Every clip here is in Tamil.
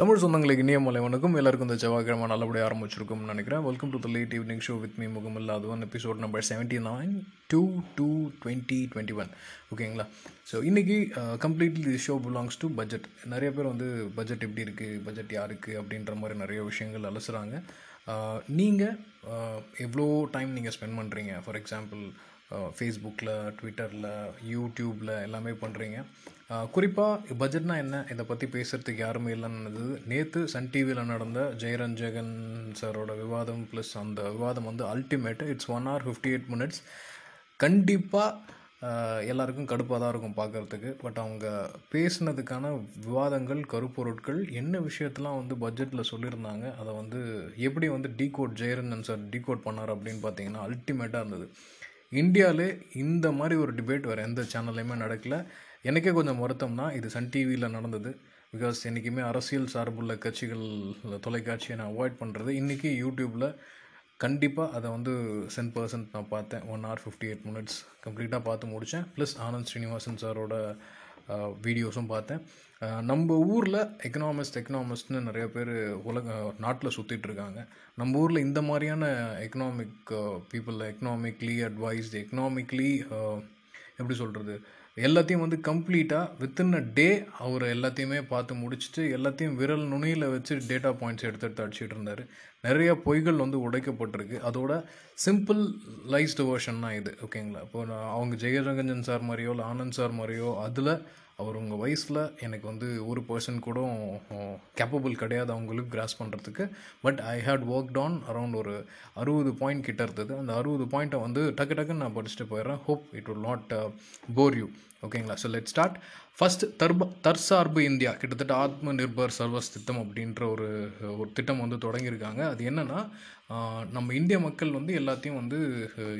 தமிழ் சொந்தங்களுக்கு இனிய மலை வணக்கம். எல்லாருக்கும் இந்த செவ்வாய்க்கிழமை நல்லபடியாக ஆரம்பிச்சிருக்கும்னு நினைக்கிறேன். Welcome to the late evening show with me முகமில்லா அது episode number seventy nine two two twenty twenty one ஓகேங்களா ஸோ இன்றைக்கி completely the show belongs to budget நிறைய பேர் வந்து பட்ஜெட் எப்படி இருக்குது பட்ஜெட் யாருக்கு அப்படின்ற மாதிரி நிறைய விஷயங்கள் அலசுகிறாங்க uh, நீங்கள் uh, எவ்வளோ டைம் நீங்கள் ஸ்பெண்ட் பண்ணுறீங்க ஃபார் எக்ஸாம்பிள் ஃபேஸ்புக்கில் ட்விட்டரில் யூடியூப்பில் எல்லாமே பண்ணுறீங்க குறிப்பாக பட்ஜெட்னா என்ன? இதை பற்றி பேசுகிறதுக்கு யாருமே இல்லைன்னு நேற்று சன் டிவியில் நடந்த ஜெயரஞ்சகன் சாரோட விவாதம் ப்ளஸ் அந்த விவாதம் வந்து ultimate it's one hour fifty eight minutes கண்டிப்பாக எல்லாருக்கும் கடுப்பாக தான் இருக்கும் பார்க்குறதுக்கு பட் அவங்க பேசினதுக்கான விவாதங்கள் கருப்பொருட்கள் என்ன விஷயத்தெலாம் வந்து பட்ஜெட்டில் சொல்லியிருந்தாங்க அதை வந்து எப்படி வந்து டீகோட் ஜெயரஞ்சன் சார் டீகோட் பண்ணார் அப்படின்னு பார்த்தீங்கன்னா அல்டிமேட்டாக இருந்தது. இந்தியாவிலே இந்த மாதிரி ஒரு டிபேட் வேறு எந்த சேனல்லையுமே நடக்கலை. எனக்கே கொஞ்சம் வருத்தம் தான் இது சன் டிவியில் நடந்தது. பிகாஸ் என்றைக்குமே அரசியல் சார்புள்ள கட்சிகள் தொலைக்காட்சியை நான் அவாய்ட் பண்ணுறது இன்றைக்கி யூடியூப்பில் கண்டிப்பாக அதை வந்து சென் பர்சன்ட் நான் பார்த்தேன். One hour fifty eight minutes கம்ப்ளீட்டாக பார்த்து முடித்தேன் ப்ளஸ் ஆனந்த் ஸ்ரீனிவாசன் சாரோட வீடியோஸும் பார்த்தேன். நம்ம ஊரில் எக்கனாமிஸ்ட் எக்கனாமிஸ்ட்னு நிறைய பேர் உலக நாட்டில் சுற்றிட்டு இருக்காங்க. நம்ம ஊரில் இந்த மாதிரியான economic people economically advised economically எப்படி சொல்கிறது எல்லாத்தையும் வந்து கம்ப்ளீட்டாக வித்தின் அ டே அவர் எல்லாத்தையுமே பார்த்து முடிச்சுட்டு எல்லாத்தையும் விரல் நுனியில் வச்சு டேட்டா பாயிண்ட்ஸ் எடுத்து எடுத்து அடிச்சுட்டு இருந்தார். நிறைய பொய்கள் வந்து உடைக்கப்பட்டிருக்கு. அதோட சிம்பிள் லைஸ்டு வேர்ஷன் தான் இது. ஓகேங்களா இப்போ அவங்க ஜெயரங்கஞ்சன் சார் மாதிரியோ இல்லை ஆனந்த் சார் மாதிரியோ அதில் அவர் உங்கள் வயசில் எனக்கு வந்து ஒரு பர்சன் கூட கேப்பபிள் கிடையாது அவங்களுக்கு கிராஸ் பண்ணுறதுக்கு but I had worked on around ஒரு அறுபது பாயிண்ட் கிட்ட இருந்தது அந்த அறுபது பாயிண்ட்டை வந்து டக்கு டக்குன்னு நான் படிச்சுட்டு போயிடுறேன். Hope it will not bore you ஓகேங்களா? ஸோ லெட் ஸ்டார்ட் ஃபஸ்ட் தர்ப தற்சார்பு இந்தியா கிட்டத்தட்ட ஆத்ம நிர்பர் சர்வஸ் திட்டம் அப்படின்ற ஒரு ஒரு திட்டம் வந்து தொடங்கியிருக்காங்க. அது என்னென்னா நம்ம இந்திய மக்கள் வந்து எல்லாத்தையும் வந்து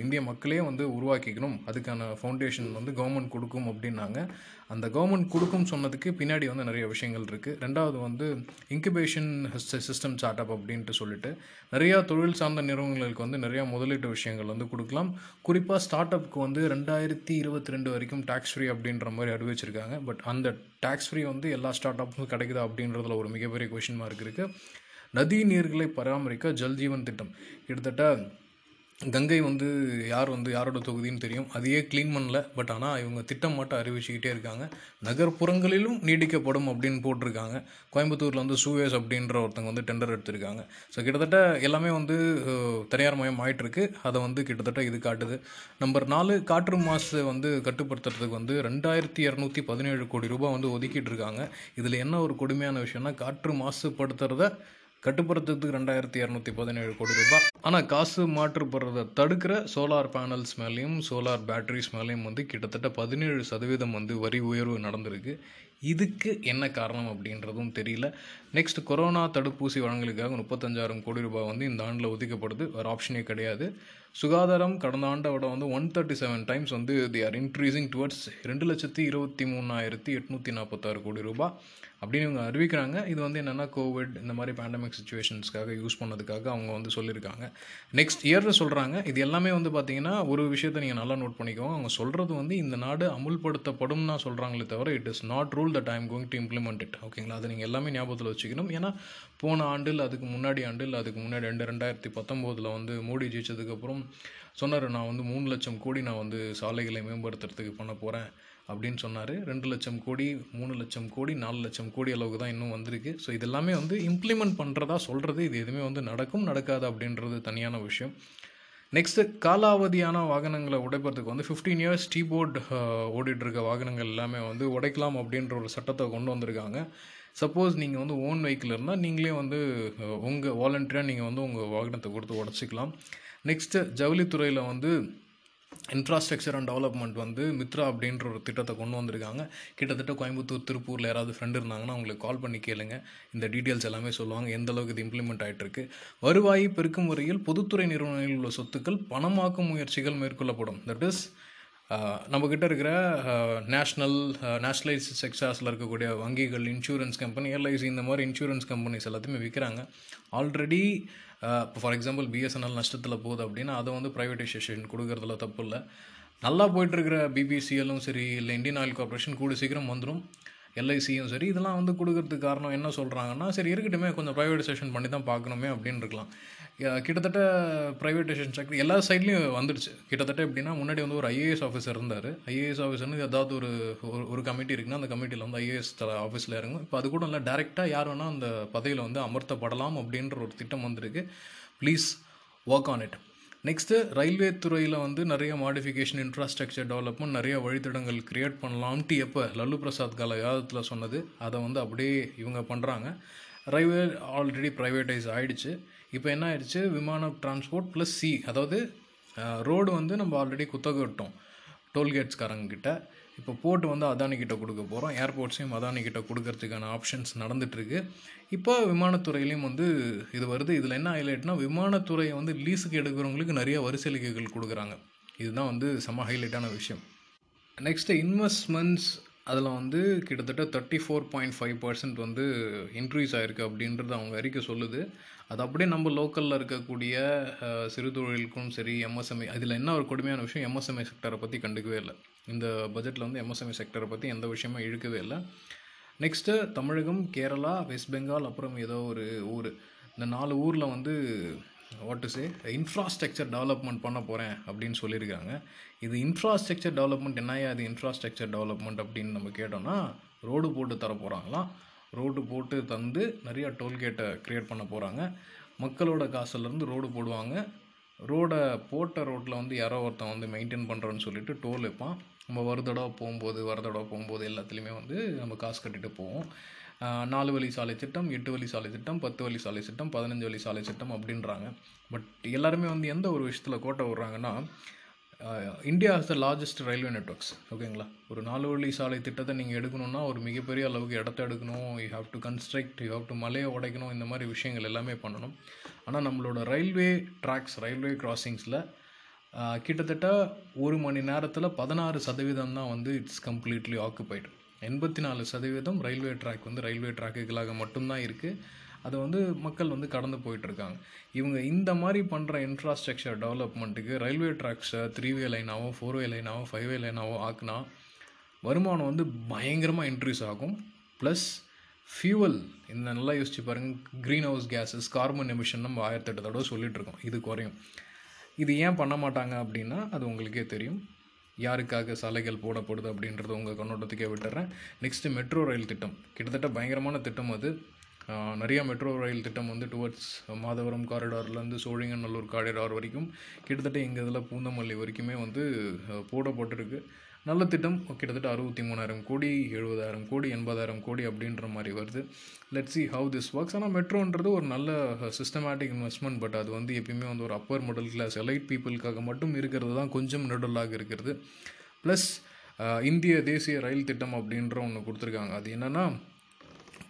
இந்திய மக்களே வந்து உருவாக்கிக்கணும். அதுக்கான ஃபவுண்டேஷன் வந்து கவர்மெண்ட் கொடுக்கும் அப்படின்னாங்க. அந்த கவர்மெண்ட் கொடுக்கும் சொன்னதுக்கு பின்னாடி வந்து நிறைய விஷயங்கள் இருக்குது ரெண்டாவது வந்து இன்குபேஷன் சிஸ்டம் ஸ்டார்ட் அப் அப்படின்ட்டு சொல்லிட்டு நிறையா தொழில் சார்ந்த நிறுவனங்களுக்கு வந்து நிறையா முதலீட்டு விஷயங்கள் வந்து கொடுக்கலாம். குறிப்பாக ஸ்டார்ட் அப்க்கு வந்து ரெண்டாயிரத்தி இருபத்தி ரெண்டு வரைக்கும் டேக்ஸ் ஃப்ரீ அப்படின்ற மாதிரி அறிவிச்சிருக்காங்க. பட் அந்த டேக்ஸ் ஃப்ரீ வந்து எல்லா ஸ்டார்ட் அப்புக்கும் கிடைக்குதா அப்படின்றதுல ஒரு மிகப்பெரிய கொஷின் மார்க் இருக்குது நதி நீர்களை பராமரிக்க ஜல்ஜீவன் திட்டம். கிட்டத்தட்ட கங்கை வந்து யார் வந்து யாரோட தொகுதின்னு தெரியும். அதையே க்ளீன் பண்ணல. பட் ஆனால் இவங்க திட்டம் மட்டும் அறிவிச்சுக்கிட்டே இருக்காங்க. நகர்ப்புறங்களிலும் நீடிக்கப்படும் அப்படின்னு போட்டிருக்காங்க. கோயம்புத்தூரில் வந்து சூவேஸ் அப்படின்ற ஒருத்தங்க வந்து டெண்டர் எடுத்திருக்காங்க. ஸோ கிட்டத்தட்ட எல்லாமே வந்து தனியார் மயம் ஆயிட்டிருக்கு. அதை வந்து கிட்டத்தட்ட இது காட்டுது. நம்பர் நாலு காற்று மாசு வந்து கட்டுப்படுத்துறதுக்கு வந்து ரெண்டாயிரத்தி இரநூத்தி பதினேழு கோடி ரூபாய் வந்து ஒதுக்கிட்டு இருக்காங்க இதில் என்ன ஒரு கொடுமையான விஷயம்னா காற்று மாசுபடுத்துறத கட்டுப்படுத்துறதுக்கு ரெண்டாயிரத்தி இரநூத்தி பதினேழு கோடி ரூபாய். ஆனால் காசு மாற்றுப்படுறதை தடுக்கிற சோலார் பேனல்ஸ் மேலேயும் சோலார் பேட்டரிஸ் மேலேயும் வந்து கிட்டத்தட்ட பதினேழு சதவீதம் வந்து வரி உயர்வு நடந்திருக்கு. இதுக்கு என்ன காரணம் அப்படின்றதும் தெரியல. நெக்ஸ்ட் கொரோனா தடுப்பூசி வழங்கலுக்காக முப்பத்தஞ்சாயிரம் கோடி ரூபாய் வந்து இந்த ஆண்டில் ஒதுக்கப்படுது. வேறு ஆப்ஷனே கிடையாது. சுகாதாரம் கடந்த ஆண்டை விட வந்து ஒன் தேர்ட்டி செவன் டைம்ஸ் வந்து தி ஆர் இன்க்ரீஸிங் டுவர்ட்ஸ் ரெண்டு லட்சத்தி இருபத்தி மூணாயிரத்தி எட்நூற்றி நாற்பத்தாறு கோடி ரூபாய். அப்படின்னு இவங்க அறிவிக்கிறாங்க. இது வந்து என்னென்னா கோவிட் இந்த மாதிரி பேண்டமிக் சுச்சுவேஷன்ஸ்க்காக யூஸ் பண்ணதுக்காக அவங்க வந்து சொல்லியிருக்காங்க. நெக்ஸ்ட் இயர்னு சொல்கிறாங்க இது எல்லாமே வந்து பார்த்தீங்கன்னா ஒரு விஷயத்தை நீங்கள் நல்லா நோட் பண்ணிக்கோங்க. அவங்க சொல்கிறது வந்து இந்த நாடு அமுல்படுத்தப்படும்னா சொல்கிறாங்களே தவிர it is not rule the time going to implement it ஓகேங்களா அதை நீங்கள் எல்லாமே ஞாபகத்தில் வச்சுக்கணும். ஏன்னா போன ஆண்டில் அதுக்கு முன்னாடி ஆண்டில் அதுக்கு முன்னாடி ரெண்டு ரெண்டாயிரத்தி பத்தொம்போதில் வந்து மோடி ஜெயிச்சதுக்கப்புறம் சொன்னார் நான் வந்து மூணு லட்சம் கோடி நான் வந்து சாலைகளை மேம்படுத்துறதுக்கு பண்ண போகிறேன் அப்படின்னு சொன்னார். ரெண்டு லட்சம் கோடி மூணு லட்சம் கோடி நாலு லட்சம் கோடி அளவுக்கு தான் இன்னும் வந்திருக்கு. ஸோ இது எல்லாமே வந்து இம்ப்ளிமெண்ட் பண்ணுறதா சொல்கிறது இது எதுவுமே வந்து நடக்கும் நடக்காது அப்படின்றது தனியான விஷயம். நெக்ஸ்ட்டு காலாவதியான வாகனங்களை உடைப்பதுக்கு வந்து ஃபிஃப்டீன் இயர்ஸ் டீ போர்டு ஓடிட்டுருக்க வாகனங்கள் எல்லாமே வந்து உடைக்கலாம் அப்படின்ற ஒரு சட்டத்தை கொண்டு வந்திருக்காங்க. சப்போஸ் நீங்கள் வந்து ஓன் வெஹிக்கிள் இருந்தால் நீங்களே வந்து உங்கள் வாலண்டியராக நீங்கள் வந்து உங்கள் வாகனத்தை கொடுத்து உடச்சிக்கலாம். நெக்ஸ்ட்டு ஜவுளித்துறையில் வந்து இன்ஃப்ராஸ்ட்ரக்சர் அண்ட் டெவலப்மெண்ட் வந்து மித்ரா அப்படின்ற ஒரு திட்டத்தை கொண்டு வந்திருக்காங்க. கிட்டத்தட்ட கோயம்புத்தூர் திருப்பூரில் யாராவது ஃப்ரெண்டு இருந்தாங்கன்னா அவங்களுக்கு கால் பண்ணி கேளுங்க. இந்த டீட்டெயில்ஸ் எல்லாமே சொல்லுவாங்க. எந்த அளவுக்கு இது இம்ப்ளிமெண்ட் ஆகிட்டுருக்கு வருவாயை பெருக்கும் முறையில் பொதுத்துறை நிறுவனங்களில் உள்ள சொத்துக்கள் பணமாக்கும் முயற்சிகள் மேற்கொள்ளப்படும். தட் இஸ் நம்மக்கிட்ட இருக்கிற நேஷ்னல் நேஷ்னலைஸ் செக்ஸாஸில் இருக்கக்கூடிய வங்கிகள் இன்சூரன்ஸ் கம்பெனி எல்ஐசி இந்த மாதிரி இன்சூரன்ஸ் கம்பெனிஸ் எல்லாத்தையுமே விற்கிறாங்க ஆல்ரெடி இப்போ ஃபார் எக்ஸாம்பிள் பிஎஸ்என்எல் நஷ்டத்தில் போகுது அப்படின்னா அதை வந்து ப்ரைவேட்டைசேஷன் கொடுக்குறதுல தப்பு இல்லை. நல்லா போயிட்டுருக்கிற பிபிசிஎல்லும் சரி இல்லை இந்தியன் ஆயில் கார்பரேஷன் கூட சீக்கிரம் வந்துடும் எல்ஐசியும் சரி இதெல்லாம் வந்து கொடுக்கறதுக்கு காரணம் என்ன சொல்கிறாங்கன்னா சரி இருக்கட்டுமே கொஞ்சம் ப்ரைவேட்டைசேஷன் பண்ணி தான் பார்க்கணுமே அப்படின்னு இருக்கலாம் கிட்டத்தட்ட ப்ரைவேடைசேஷன் செக்டர் எல்லா சைட்லேயும் வந்துடுச்சு. கிட்டத்தட்ட எப்படின்னா முன்னாடி வந்து ஒரு ஐஏஎஸ் ஆஃபீஸர் இருந்தார். ஐஏஎஸ் ஆஃபீஸர்னு ஏதாவது ஒரு ஒரு- ஒரு கமிட்டி இருக்குன்னா அந்த கமிட்டியில் வந்து ஐஏஎஸ் ஆஃபீஸில் இறங்கும். இப்போ அது கூட இல்லை டேரெக்டாக யார் வேணால் அந்த பதவியில் வந்து அமர்த்தப்படலாம் அப்படின்ற ஒரு திட்டம் வந்திருக்கு. Please work on it next railway துறையில் வந்து நிறைய மாடிஃபிகேஷன் இன்ஃப்ராஸ்ட்ரக்சர் டெவலப்மெண்ட் நிறைய வழித்தடங்கள் க்ரியேட் பண்ணலாம்ட்டு எப்போ லல்லு பிரசாத் கால விவாதத்தில் சொன்னது அதை வந்து அப்படியே இவங்க பண்ணுறாங்க ரயில்வே ஆல்ரெடி ப்ரைவேட்டைஸ் ஆகிடுச்சு இப்போ என்ன ஆயிடுச்சு? விமான டிரான்ஸ்போர்ட் ப்ளஸ் சி அதாவது ரோடு வந்து நம்ம ஆல்ரெடி குத்தகை விட்டோம் டோல்கேட்ஸ்காரங்கிட்ட இப்போ போட்டு வந்து அதானிக்கிட்ட கொடுக்க போகிறோம் ஏர்போர்ட்ஸையும் அதானிக்கிட்ட கொடுக்கறதுக்கான ஆப்ஷன்ஸ் நடந்துகிட்ருக்கு இப்போ விமானத்துறையிலையும் வந்து இது வருது. இதில் என்ன ஹைலைட்னா விமானத்துறையை வந்து லீஸுக்கு எடுக்கிறவங்களுக்கு நிறைய வரிசலுகைகள் கொடுக்குறாங்க. இதுதான் வந்து செம ஹைலைட்டான விஷயம். நெக்ஸ்ட்டு இன்வெஸ்ட்மெண்ட்ஸ் அதில் வந்து கிட்டத்தட்ட thirty four point five percent வந்து இன்க்ரீஸ் ஆகிருக்கு அப்படின்றது அவங்க அறிக்கை சொல்லுது. அது அப்படியே நம்ம லோக்கலில் இருக்கக்கூடிய சிறு தொழிலுக்கும் சரி எம்எஸ்எம்ஐ அதில் என்ன ஒரு கொடுமையான விஷயம் எம்எஸ்எம்ஐ செக்டரை பற்றி கண்டுக்கவே இல்லை. இந்த பட்ஜெட்டில் வந்து எம்எஸ்எம்ஐ செக்டரை பற்றி எந்த விஷயமும் இழுக்கவே இல்லை. நெக்ஸ்ட்டு தமிழகம் கேரளா வெஸ்ட் பெங்கால் அப்புறம் ஏதோ ஒரு ஊர். இந்த நாலு ஊரில் வந்து what to say infrastructure development பண்ண போகிறேன் அப்படின்னு சொல்லியிருக்காங்க. இது இன்ஃப்ராஸ்ட்ரக்சர் டெவலப்மெண்ட் என்னையா அது இன்ஃப்ராஸ்ட்ரக்சர் டெவலப்மெண்ட் அப்படின்னு நம்ம கேட்டோம்னா ரோடு போட்டு தர போகிறாங்களாம் ரோடு போட்டு தந்து நிறையா டோல்கேட்டை க்ரியேட் பண்ண போகிறாங்க மக்களோட காசுலேருந்து ரோடு போடுவாங்க. ரோடை போட்ட ரோட்டில் வந்து யாரோ ஒருத்தன் வந்து மெயின்டைன் பண்ணுறோன்னு சொல்லிட்டு டோல் வைப்பான். நம்ம ஒரு தடவை போகும்போது வர தடவை போகும்போது எல்லாத்துலேயுமே வந்து நம்ம காசு கட்டிட்டு போவோம். நாலு வழி சாலை திட்டம் எட்டு வழி சாலை திட்டம் பத்து வழி சாலை திட்டம் பதினஞ்சு வழி சாலை திட்டம் அப்படின்றாங்க. பட் எல்லாருமே வந்து எந்த ஒரு விஷயத்தில் கோட்டை விடுறாங்கன்னா India has the largest railway networks ஓகேங்களா ஒரு நாலு வழி சாலை திட்டத்தை நீங்கள் எடுக்கணும்னா ஒரு மிகப்பெரிய அளவுக்கு இடத்த எடுக்கணும் you have to construct you have to மலையை உடைக்கணும் இந்த மாதிரி விஷயங்கள் எல்லாமே பண்ணணும். ஆனால் நம்மளோட ரயில்வே ட்ராக்ஸ் ரயில்வே கிராசிங்ஸில் கிட்டத்தட்ட ஒரு மணி நேரத்தில் பதினாறு சதவீதம் தான் வந்து இட்ஸ் கம்ப்ளீட்லி ஆக்குபைடு எண்பத்தி நாலு சதவீதம் ரயில்வே ட்ராக் வந்து ரயில்வே ட்ராக்குகளாக மட்டும்தான் இருக்குது அதை வந்து மக்கள் வந்து கடந்து போயிட்டுருக்காங்க இவங்க இந்த மாதிரி பண்ணுற இன்ஃப்ராஸ்ட்ரக்சர் டெவலப்மெண்ட்டுக்கு ரயில்வே ட்ராக்ஸை த்ரீ வே லைனாவோ ஃபோர் வே லைனாவோ ஃபைவ் வே லைனாவோ ஆக்குனா வருமானம் வந்து பயங்கரமாக இன்க்ரீஸ் ஆகும். ப்ளஸ் ஃபியூவல் இந்த நல்லா யோசிச்சு பாருங்கள் green house gases carbon emission நம்ம ஆயிரத்தெட்டு தடவை சொல்லிகிட்ருக்கோம் இருக்கோம் இது குறையும். இது ஏன் பண்ண மாட்டாங்க அப்படின்னா அது உங்களுக்கே தெரியும். யாருக்காக சாலைகள் போடப்படுது அப்படின்றத உங்கள் கண்ணோட்டத்துக்கே விட்டுறேன். நெக்ஸ்ட்டு மெட்ரோ ரயில் திட்டம். கிட்டத்தட்ட பயங்கரமான திட்டம் அது. நிறையா மெட்ரோ ரயில் திட்டம் வந்து டுவர்ட்ஸ் மாதவரம் காரிடார்லேருந்து சோழிங்கநல்லூர் காரிடார் வரைக்கும் கிட்டத்தட்ட எங்கள் இதில் பூந்தமல்லி வரைக்குமே வந்து போடப்பட்டிருக்கு. நல்ல திட்டம். கிட்டத்தட்ட அறுபத்தி மூணாயிரம் கோடி எழுபதாயிரம் கோடி எண்பதாயிரம் கோடி அப்படின்ற மாதிரி வருது. Let see how this works ஆனால் மெட்ரோன்றது ஒரு நல்ல சிஸ்டமேட்டிக் இன்வெஸ்ட்மெண்ட் பட் அது வந்து எப்பயுமே வந்து ஒரு அப்பர் மிடில் கிளாஸ் எலைட் பீப்புளுக்காக மட்டும் இருக்கிறது தான் கொஞ்சம் நெடலாக இருக்கிறது. ப்ளஸ் இந்திய தேசிய ரயில் திட்டம் அப்படின்ற ஒன்று கொடுத்துருக்காங்க. அது என்னென்னா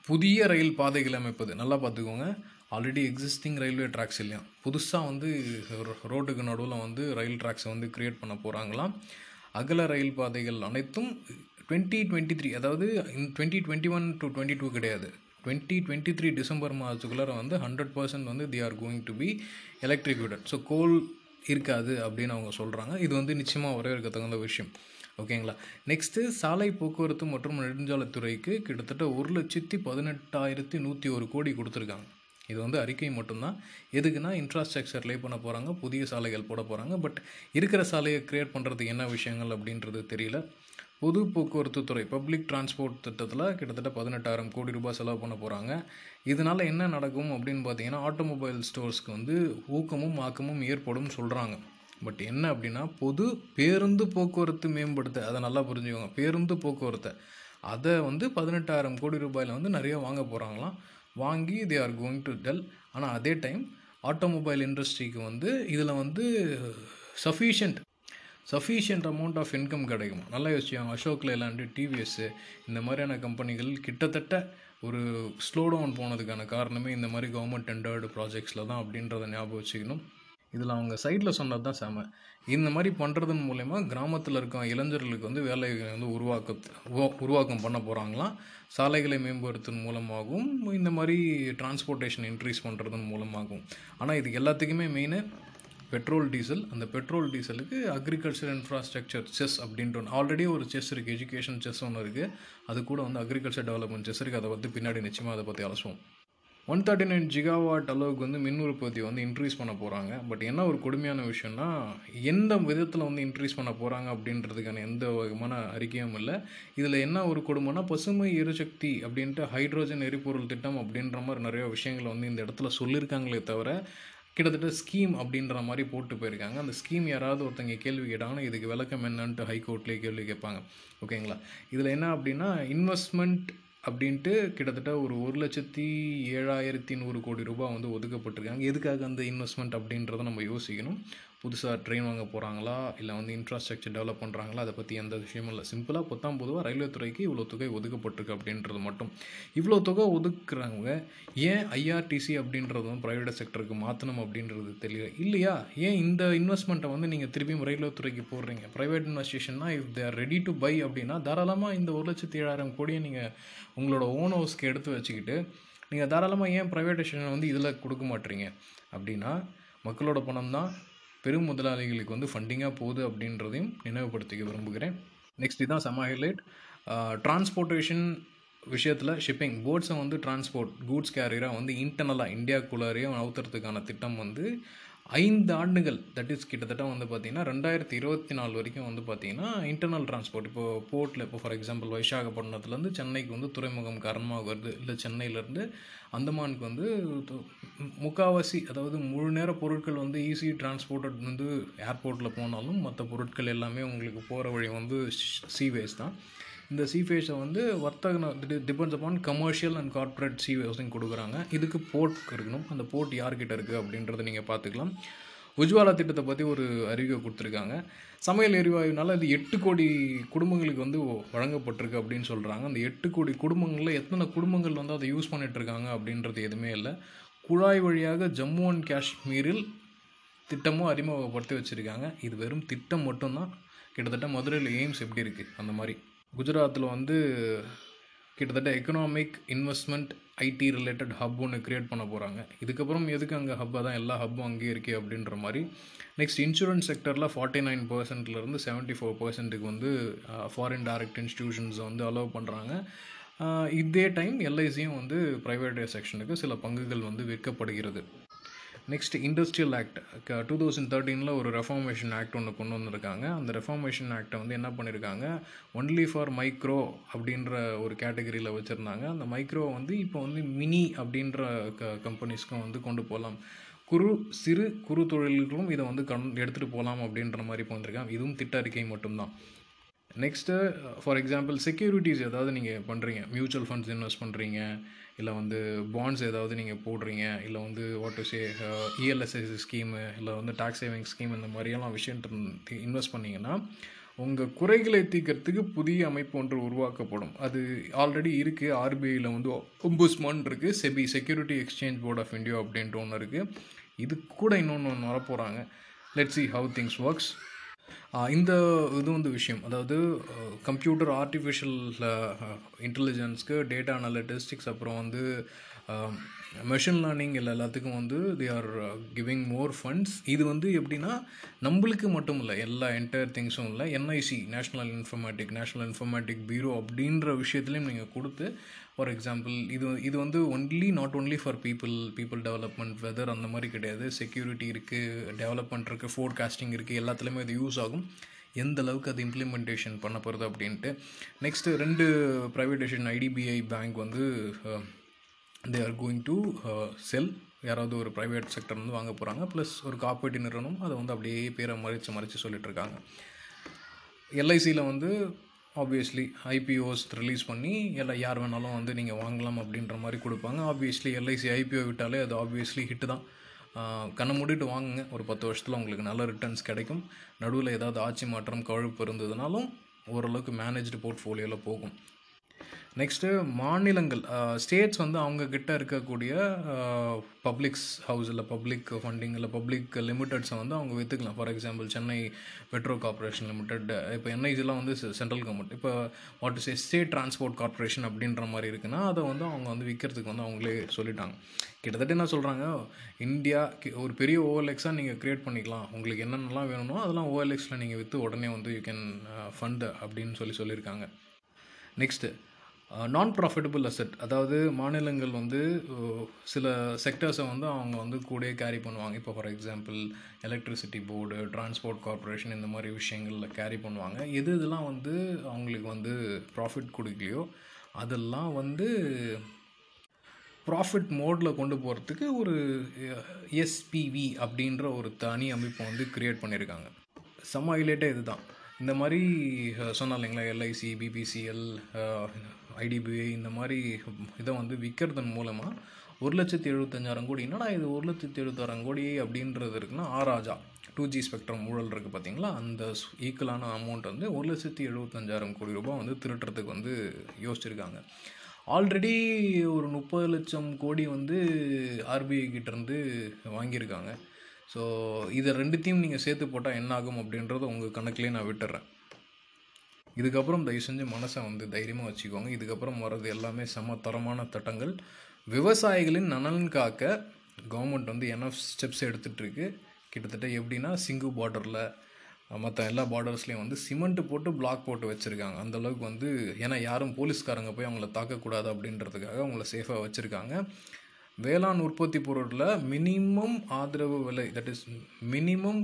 புதிய ரயில் பாதைகள் அமைப்பது. நல்லா பார்த்துக்கோங்க. ஆல்ரெடி எக்ஸிஸ்டிங் ரயில்வே ட்ராக்ஸ் இல்லையா? புதுசாக வந்து ரோ- ரோட்டுக்கு நடுவில் வந்து ரயில் ட்ராக்ஸை வந்து க்ரியேட் பண்ண போகிறாங்களாம் அகல ரயில் பாதைகள் அனைத்தும் டுவெண்ட்டி டுவெண்ட்டி த்ரீ அதாவது twenty twenty one to twenty two two. Twenty twenty three December மாதத்துக்குள்ளார வந்து ஹண்ட்ரட் பர்சன்ட் வந்து they are going to be electrocuted so coal இருக்காது அப்படின்னு அவங்க சொல்கிறாங்க இது வந்து நிச்சயமாக வரவேற்க தகுந்த விஷயம் ஓகேங்களா நெக்ஸ்ட்டு சாலை போக்குவரத்து மற்றும் நெடுஞ்சாலைத்துறைக்கு கிட்டத்தட்ட ஒரு லட்சத்தி பதினெட்டாயிரத்தி நூற்றி ஒரு கோடி கொடுத்துருக்காங்க. இது வந்து அறிக்கை மட்டும்தான். எதுக்குன்னா இன்ஃப்ராஸ்ட்ரக்சர் லே பண்ண போகிறாங்க புதிய சாலைகள் போட போகிறாங்க பட் இருக்கிற சாலையை க்ரியேட் பண்ணுறதுக்கு என்ன விஷயங்கள் அப்படின்றது தெரியல. பொது போக்குவரத்து துறை பப்ளிக் டிரான்ஸ்போர்ட் திட்டத்தில் கிட்டத்தட்ட பதினெட்டாயிரம் கோடி ரூபாய் செலவு பண்ண போகிறாங்க இதனால் என்ன நடக்கும் அப்படின்னு பார்த்தீங்கன்னா ஆட்டோமொபைல் ஸ்டோர்ஸ்க்கு வந்து ஊக்கமும் ஆக்கமும் ஏற்படும் சொல்கிறாங்க பட் என்ன அப்படின்னா பொது பேருந்து போக்குவரத்து மேம்படுத்த அதை நல்லா புரிஞ்சுக்கோங்க. பேருந்து போக்குவரத்தை அதை வந்து பதினெட்டாயிரம் கோடி ரூபாயில் வந்து நிறைய வாங்க போகிறாங்களாம் வாங்கி they are going to tell ஆனால் அதே டைம் ஆட்டோமொபைல் இண்டஸ்ட்ரிக்கு வந்து இதில் வந்து sufficient sufficient amount of income கிடைக்கும்? நல்லா யோசிச்சாங்க அசோக் லேலாண்டு டிவிஎஸ்ஸு இந்த மாதிரியான கம்பெனிகள் கிட்டத்தட்ட ஒரு ஸ்லோ டவுன் போனதுக்கான காரணமே இந்த மாதிரி கவர்மெண்ட் டெண்டர்டு ப்ராஜெக்ட்ஸில் தான் அப்படின்றத ஞாபகம் வச்சுக்கணும். இதில் அவங்க சைடில் சொன்னது தான் செம. இந்த மாதிரி பண்ணுறதன் மூலயமா கிராமத்தில் இருக்க இளைஞர்களுக்கு வந்து வேலை வந்து உருவாக்க உருவாக்கம் பண்ண போகிறாங்களாம் சாலைகளை மேம்படுத்தும் மூலமாகவும் இந்த மாதிரி டிரான்ஸ்போர்ட்டேஷன் இன்க்ரீஸ் பண்ணுறதன் மூலமாகவும். ஆனால் இது எல்லாத்துக்குமே மெயினு பெட்ரோல் டீசல் அந்த பெட்ரோல் டீசலுக்கு அக்ரிகல்ச்சர் இன்ஃப்ராஸ்ட்ரக்சர் செஸ் அப்படின்ட்டு ஒன்று ஆல்ரெடி ஒரு செஸ் இருக்குது எஜுகேஷன் செஸ் ஒன்று இருக்குது அது கூட வந்து அக்ரிகல்ச்சர் டெவலப்மெண்ட் செஸ் இருக்குது அதை வந்து பின்னாடி நிச்சயமாக அதை பற்றி அலசுவோம். ஒன் தேர்ட்டி நைன் ஜிகாவாட் அளவுக்கு வந்து மின் உற்பத்தி வந்து இன்க்ரீஸ் பண்ண போகிறாங்க பட் என்ன ஒரு கொடுமையான விஷயம்னா எந்த விதத்தில் வந்து இன்க்ரீஸ் பண்ண போகிறாங்க அப்படின்றதுக்கான எந்த விதமான அறிக்கையும் இல்லை. இதில் என்ன ஒரு கொடுமைனா பசுமை எரிசக்தி அப்படின்ட்டு ஹைட்ரோஜன் எரிபொருள் திட்டம் அப்படின்ற மாதிரி நிறைய விஷயங்களை வந்து இந்த இடத்துல சொல்லியிருக்காங்களே தவிர கிட்டத்தட்ட ஸ்கீம் அப்படின்ற மாதிரி போட்டு போயிருக்காங்க. அந்த ஸ்கீம் யாராவது ஒருத்தங்க கேள்வி கேட்டாங்கன்னா இதுக்கு விளக்கம் என்னன்ட்டு ஹைகோர்ட்லேயே கேள்வி கேட்பாங்க. ஓகேங்களா இதில் என்ன அப்படின்னா இன்வெஸ்ட்மெண்ட் அப்படின்ட்டு கிட்டத்தட்ட ஒரு ஒரு லட்சத்தி ஏழாயிரத்தி நூறு கோடி ரூபாய் வந்து ஒதுக்கப்பட்டிருக்காங்க. எதுக்காக அந்த இன்வெஸ்ட்மெண்ட் அப்படின்றத நம்ம யோசிக்கணும். புதுசாக ட்ரெயின் வாங்க போகிறாங்களா இல்லை வந்து இன்ஃப்ராஸ்ட்ரக்சர் டெவலப் பண்ணுறாங்களா அதை பற்றி எந்த விஷயமும் இல்லை. சிம்பிளாக பொத்தாம் பொதுவாக ரயில்வே துறைக்கு இவ்வளோ தொகை ஒதுக்கப்பட்டிருக்கு அப்படின்றது மட்டும். இவ்வளோ தொகை ஒதுக்குறாங்க ஏன் ஐஆர்டிசி அப்படின்றதும் ப்ரைவேட் செக்டருக்கு மாற்றணும் அப்படின்றது தெரியல இல்லையா? ஏன் இந்த இன்வெஸ்ட்மெண்ட்டை வந்து நீங்கள் திருப்பியும் ரயில்வே துறைக்கு போடுறீங்க? Private இன்வெஸ்டேஷன்னா if they're ready to buy அப்படின்னா தாராளமாக இந்த ஒரு லட்சத்தி ஏழாயிரம் கோடியை நீங்கள் உங்களோட ஓன் ஹவுஸ்க்கு எடுத்து வச்சுக்கிட்டு நீங்கள் தாராளமாக ஏன் ப்ரைவேட்டேஷனை வந்து இதில் கொடுக்க மாட்டீங்க? அப்படின்னா மக்களோட பணம் தான் பெரும் முதலாளிகளுக்கு வந்து ஃபண்டிங்காக போகுது அப்படின்றதையும் நினைவுபடுத்திக்க விரும்புகிறேன். நெக்ஸ்ட் இதுதான் செம ஹைலைட் டிரான்ஸ்போர்ட்டேஷன் விஷயத்தில் ஷிப்பிங் போட்ஸை வந்து டிரான்ஸ்போர்ட் கூட்ஸ் கேரியராக வந்து இன்டர்னலாக இந்தியாக்குள்ளாரையே நவுத்துறதுக்கான திட்டம் வந்து ஐந்து ஆண்டுகள் தட் இஸ் கிட்டத்தட்ட வந்து பார்த்திங்கன்னா ரெண்டாயிரத்தி இருபத்தி நாலு வரைக்கும் வந்து பார்த்திங்கன்னா இன்டர்னல் டிரான்ஸ்போர்ட் இப்போ போர்ட்டில் இப்போ ஃபார் எக்ஸாம்பிள் வைசாகப்பட்டினத்துலேருந்து சென்னைக்கு வந்து துறைமுகம் காரணமாக வருது. இல்லை சென்னையிலேருந்து அந்தமானுக்கு வந்து முக்காவாசி அதாவது முழு நேர பொருட்கள் வந்து ஈஸி டிரான்ஸ்போர்ட்டட் வந்து ஏர்போர்ட்டில் போனாலும் மற்ற பொருட்கள் எல்லாமே உங்களுக்கு போகிற வழி வந்து சீவேஸ் தான். இந்த சீஃபேஸை வந்து வர்த்தக depends upon commercial and corporate சீவேஸையும் கொடுக்குறாங்க. இதுக்கு போர்ட் இருக்கணும். அந்த போர்ட் யார்கிட்ட இருக்குது அப்படின்றத நீங்கள் பார்த்துக்கலாம். உஜ்வாலா திட்டத்தை பற்றி ஒரு அறிவிக்கை கொடுத்துருக்காங்க. சமையல் எரிவாயுனால இது எட்டு கோடி குடும்பங்களுக்கு வந்து வழங்கப்பட்டிருக்கு அப்படின்னு சொல்கிறாங்க அந்த எட்டு கோடி குடும்பங்களில் எத்தனை குடும்பங்கள் வந்து அதை யூஸ் பண்ணிகிட்ருக்காங்க இருக்காங்க அப்படின்றது எதுவுமே இல்லை. குழாய் வழியாக ஜம்மு அண்ட் காஷ்மீரில் திட்டமும் அறிமுகப்படுத்தி வச்சுருக்காங்க. இது வெறும் திட்டம் மட்டும்தான். கிட்டத்தட்ட மதுரையில் எய்ம்ஸ் எப்படி இருக்குது அந்த மாதிரி. குஜராத்தில் வந்து கிட்டத்தட்ட economic investment IT related hub ஒன்று க்ரியேட் பண்ண போகிறாங்க இதுக்கப்புறம் எதுக்கு அங்கே ஹப்பாக தான் எல்லா ஹப்பும் அங்கேயே இருக்கே அப்படின்ற மாதிரி. நெக்ஸ்ட் இன்சூரன்ஸ் செக்டரில் ஃபார்ட்டி நைன் பர்சன்ட்லேருந்து செவன்ட்டி ஃபோர் பர்சன்ட்டுக்கு வந்து ஃபாரின் டைரக்ட் இன்ஸ்டியூஷன்ஸை வந்து அலோவ் பண்ணுறாங்க uh, இதே டைம் எல்ஐசியும் வந்து ப்ரைவேட் செக்ஷனுக்கு சில பங்குகள் வந்து விற்கப்படுகிறது. Next industrial act two thousand தேர்ட்டீனில் ஒரு ரெஃபார்மேஷன் ஆக்ட் ஒன்று கொண்டு வந்திருக்காங்க. அந்த ரெஃபார்மேஷன் ஆக்டை வந்து என்ன பண்ணியிருக்காங்க ஒன்லி ஃபார் மைக்ரோ அப்படின்ற ஒரு கேட்டகரியில் வச்சுருந்தாங்க. அந்த மைக்ரோ வந்து இப்போ வந்து மினி அப்படின்ற க கம்பெனிஸ்க்கும் வந்து கொண்டு போகலாம் குறு சிறு குறு தொழில்களும் இதை வந்து கண் எடுத்துகிட்டு போகலாம் அப்படின்ற மாதிரி இப்போ வந்திருக்காங்க இதுவும் திட்ட அறிக்கை மட்டும்தான். நெக்ஸ்ட்டு ஃபார் எக்ஸாம்பிள் செக்யூரிட்டிஸ் ஏதாவது நீங்கள் பண்ணுறீங்க மியூச்சுவல் ஃபண்ட்ஸ் இன்வெஸ்ட் பண்ணுறீங்க இல்லை வந்து பாண்ட்ஸ் ஏதாவது நீங்கள் போடுறீங்க இல்லை வந்து what to say ELSS scheme இல்லை வந்து டாக்ஸ் சேவிங் ஸ்கீம் இந்த மாதிரியெல்லாம் விஷயம் இன்வெஸ்ட் பண்ணிங்கன்னா உங்கள் குறைகளை தீர்க்கறதுக்கு புதிய அமைப்பு ஒன்று உருவாக்கப்படும். அது ஆல்ரெடி இருக்குது ஆர்பிஐயில் வந்து ஒம்புஸ்மான் இருக்குது SEBI security exchange board of India அப்படின்ட்டு ஒன்று இருக்குது இது கூட இன்னொன்று ஒன்று வரப்போகிறாங்க let see how things works இந்த இது வந்து விஷயம். அதாவது கம்ப்யூட்டர் ஆர்டிஃபிஷியல் இன்டெலிஜென்ஸ்க்கு டேட்டா அனலிட்டிஸ்டிக்ஸ் அப்புறம் வந்து மெஷின் லேர்னிங் இல்லை எல்லாத்துக்கும் வந்து they are giving more funds இது வந்து எப்படின்னா நம்மளுக்கு மட்டும் இல்லை எல்லா என்டையர் திங்ஸும் இல்லை NIC national informatic national informatic bureau அப்படின்ற விஷயத்துலையும் நீங்கள் கொடுத்து ஃபார் எக்ஸாம்பிள் இது இது வந்து only not only for people people development weather அந்த மாதிரி கிடையாது. செக்யூரிட்டி இருக்குது டெவலப்மெண்ட் இருக்குது ஃபோர்காஸ்டிங் இருக்குது எல்லாத்துலேயுமே இது யூஸ் ஆகும். எந்த அளவுக்கு அது இம்ப்ளிமெண்டேஷன் பண்ண போகிறது அப்படின்ட்டு. நெக்ஸ்ட்டு ரெண்டு ப்ரைவேட்டேஷன் ஐடிபிஐ பேங்க் வந்து uh, they are going to sell யாராவது ஒரு ப்ரைவேட் செக்டர் வந்து வாங்க போகிறாங்க ப்ளஸ் ஒரு காப்பீட்டு நிறுவனம் அதை வந்து அப்படியே பேரை மறைச்சு மறைச்சு சொல்லிட்டு இருக்காங்க எல்ஐசியில் வந்து ஆப்வியஸ்லி ஐபிஓஸ் ரிலீஸ் பண்ணி எல்லாம் யார் வேணாலும் வந்து நீங்கள் வாங்கலாம் அப்படின்ற மாதிரி கொடுப்பாங்க. ஆப்வியஸ்லி எல்ஐசி ஐபிஓ விட்டாலே அது ஆப்வியஸ்லி ஹிட்டு தான். கண்ணை மூடிட்டு வாங்குங்க. ஒரு பத்து வருஷத்தில் உங்களுக்கு நல்ல ரிட்டர்ன்ஸ் கிடைக்கும். நடுவில் ஏதாவது ஆட்சி மாற்றம் கழுப்பு இருந்ததுனாலும் ஓரளவுக்கு மேனேஜ்டு போர்ட்ஃபோலியோவில் போகும். நெக்ஸ்ட்டு மாநிலங்கள் ஸ்டேட்ஸ் வந்து அவங்கக்கிட்ட இருக்கக்கூடிய பப்ளிக்ஸ் ஹவுஸ் இல்லை பப்ளிக் ஃபண்டிங் இல்லை பப்ளிக் லிமிடெட்ஸை வந்து அவங்க விற்றுக்கலாம் for example Chennai metro corporation limited இப்போ என்ஐசிலாம் வந்து சென்ட்ரல் கவர்மெண்ட் இப்போ what is state transport corporation அப்படின்ற மாதிரி இருக்குன்னா அதை வந்து அவங்க வந்து விற்கிறதுக்கு வந்து அவங்களே சொல்லிட்டாங்க. கிட்டத்தட்ட என்ன சொல்கிறாங்க இந்தியா கி- ஒரு பெரிய ஓஎல்எக்ஸாக நீங்கள் க்ரியேட் பண்ணிக்கலாம். உங்களுக்கு என்னென்னலாம் வேணுமோ அதெல்லாம் ஓஎல்எக்ஸில் நீங்கள் விற்று உடனே வந்து யூ கேன் ஃபண்ட் அப்படின்னு சொல்லி சொல்லியிருக்காங்க. நெக்ஸ்ட்டு நான் ப்ராஃபிட்டபிள் அசெட் அதாவது மாநிலங்கள் வந்து சில செக்டர்ஸை வந்து அவங்க வந்து கூடயே கேரி பண்ணுவாங்க. இப்போ for example electricity board transport corporation இந்த மாதிரி விஷயங்களில் கேரி பண்ணுவாங்க. எது இதெல்லாம் வந்து அவங்களுக்கு வந்து ப்ராஃபிட் கொடுக்கலையோ அதெல்லாம் வந்து ப்ராஃபிட் மோடில் கொண்டு போகிறதுக்கு ஒரு எஸ்பிவி அப்படின்ற ஒரு தனி அமைப்பை வந்து க்ரியேட் பண்ணியிருக்காங்க செம்ம ஹைலைட்டே இதுதான். இந்த மாதிரி சொன்னால் இல்லைங்களா எல்ஐசி பிபிசிஎல் ஐடிபிஐ இந்த மாதிரி இதை வந்து விற்கிறதன் மூலமாக ஒரு லட்சத்தி எழுபத்தஞ்சாயிரம் கோடி என்னடா இது ஒரு லட்சத்தி எழுபத்தாயிரம் கோடி அப்படின்றது இருக்குன்னா ஆராஜா டூ ஜி ஸ்பெக்ட்ரம் ஊழல் இருக்குது பார்த்தீங்களா அந்த ஈக்குவலான அமௌண்ட் வந்து ஒரு லட்சத்தி எழுபத்தஞ்சாயிரம் கோடி ரூபாய் வந்து திருட்டுறதுக்கு வந்து யோசிச்சிருக்காங்க. ஆல்ரெடி ஒரு முப்பது லட்சம் கோடி வந்து ஆர்பிஐ கிட்டேருந்து வாங்கியிருக்காங்க. ஸோ இதை ரெண்டுத்தையும் நீங்கள் சேர்த்து போட்டால் என்ன ஆகும் அப்படின்றத உங்கள் கணக்குலேயே நான் விட்டுறேன். இதுக்கப்புறம் தயவு செஞ்சு மனசை வந்து தைரியமாக வச்சுக்கோங்க. இதுக்கப்புறம் வர்றது எல்லாமே செம தரமான திட்டங்கள். விவசாயிகளின் நலன் காக்க கவர்மெண்ட் வந்து என்ன ஸ்டெப்ஸ் எடுத்துகிட்ருக்கு கிட்டத்தட்ட எப்படின்னா சிங்கு பார்டரில் மற்ற எல்லா பார்டர்ஸ்லேயும் வந்து சிமெண்ட் போட்டு பிளாக் போட்டு வச்சுருக்காங்க. அந்த அளவுக்கு வந்து ஏன்னா யாரும் போலீஸ்காரங்க போய் அவங்கள தாக்கக்கூடாது அப்படின்றதுக்காக அவங்கள சேஃபாக வச்சுருக்காங்க. வேளாண் உற்பத்தி பொருளில் மினிமம் ஆதரவு விலை that is minimum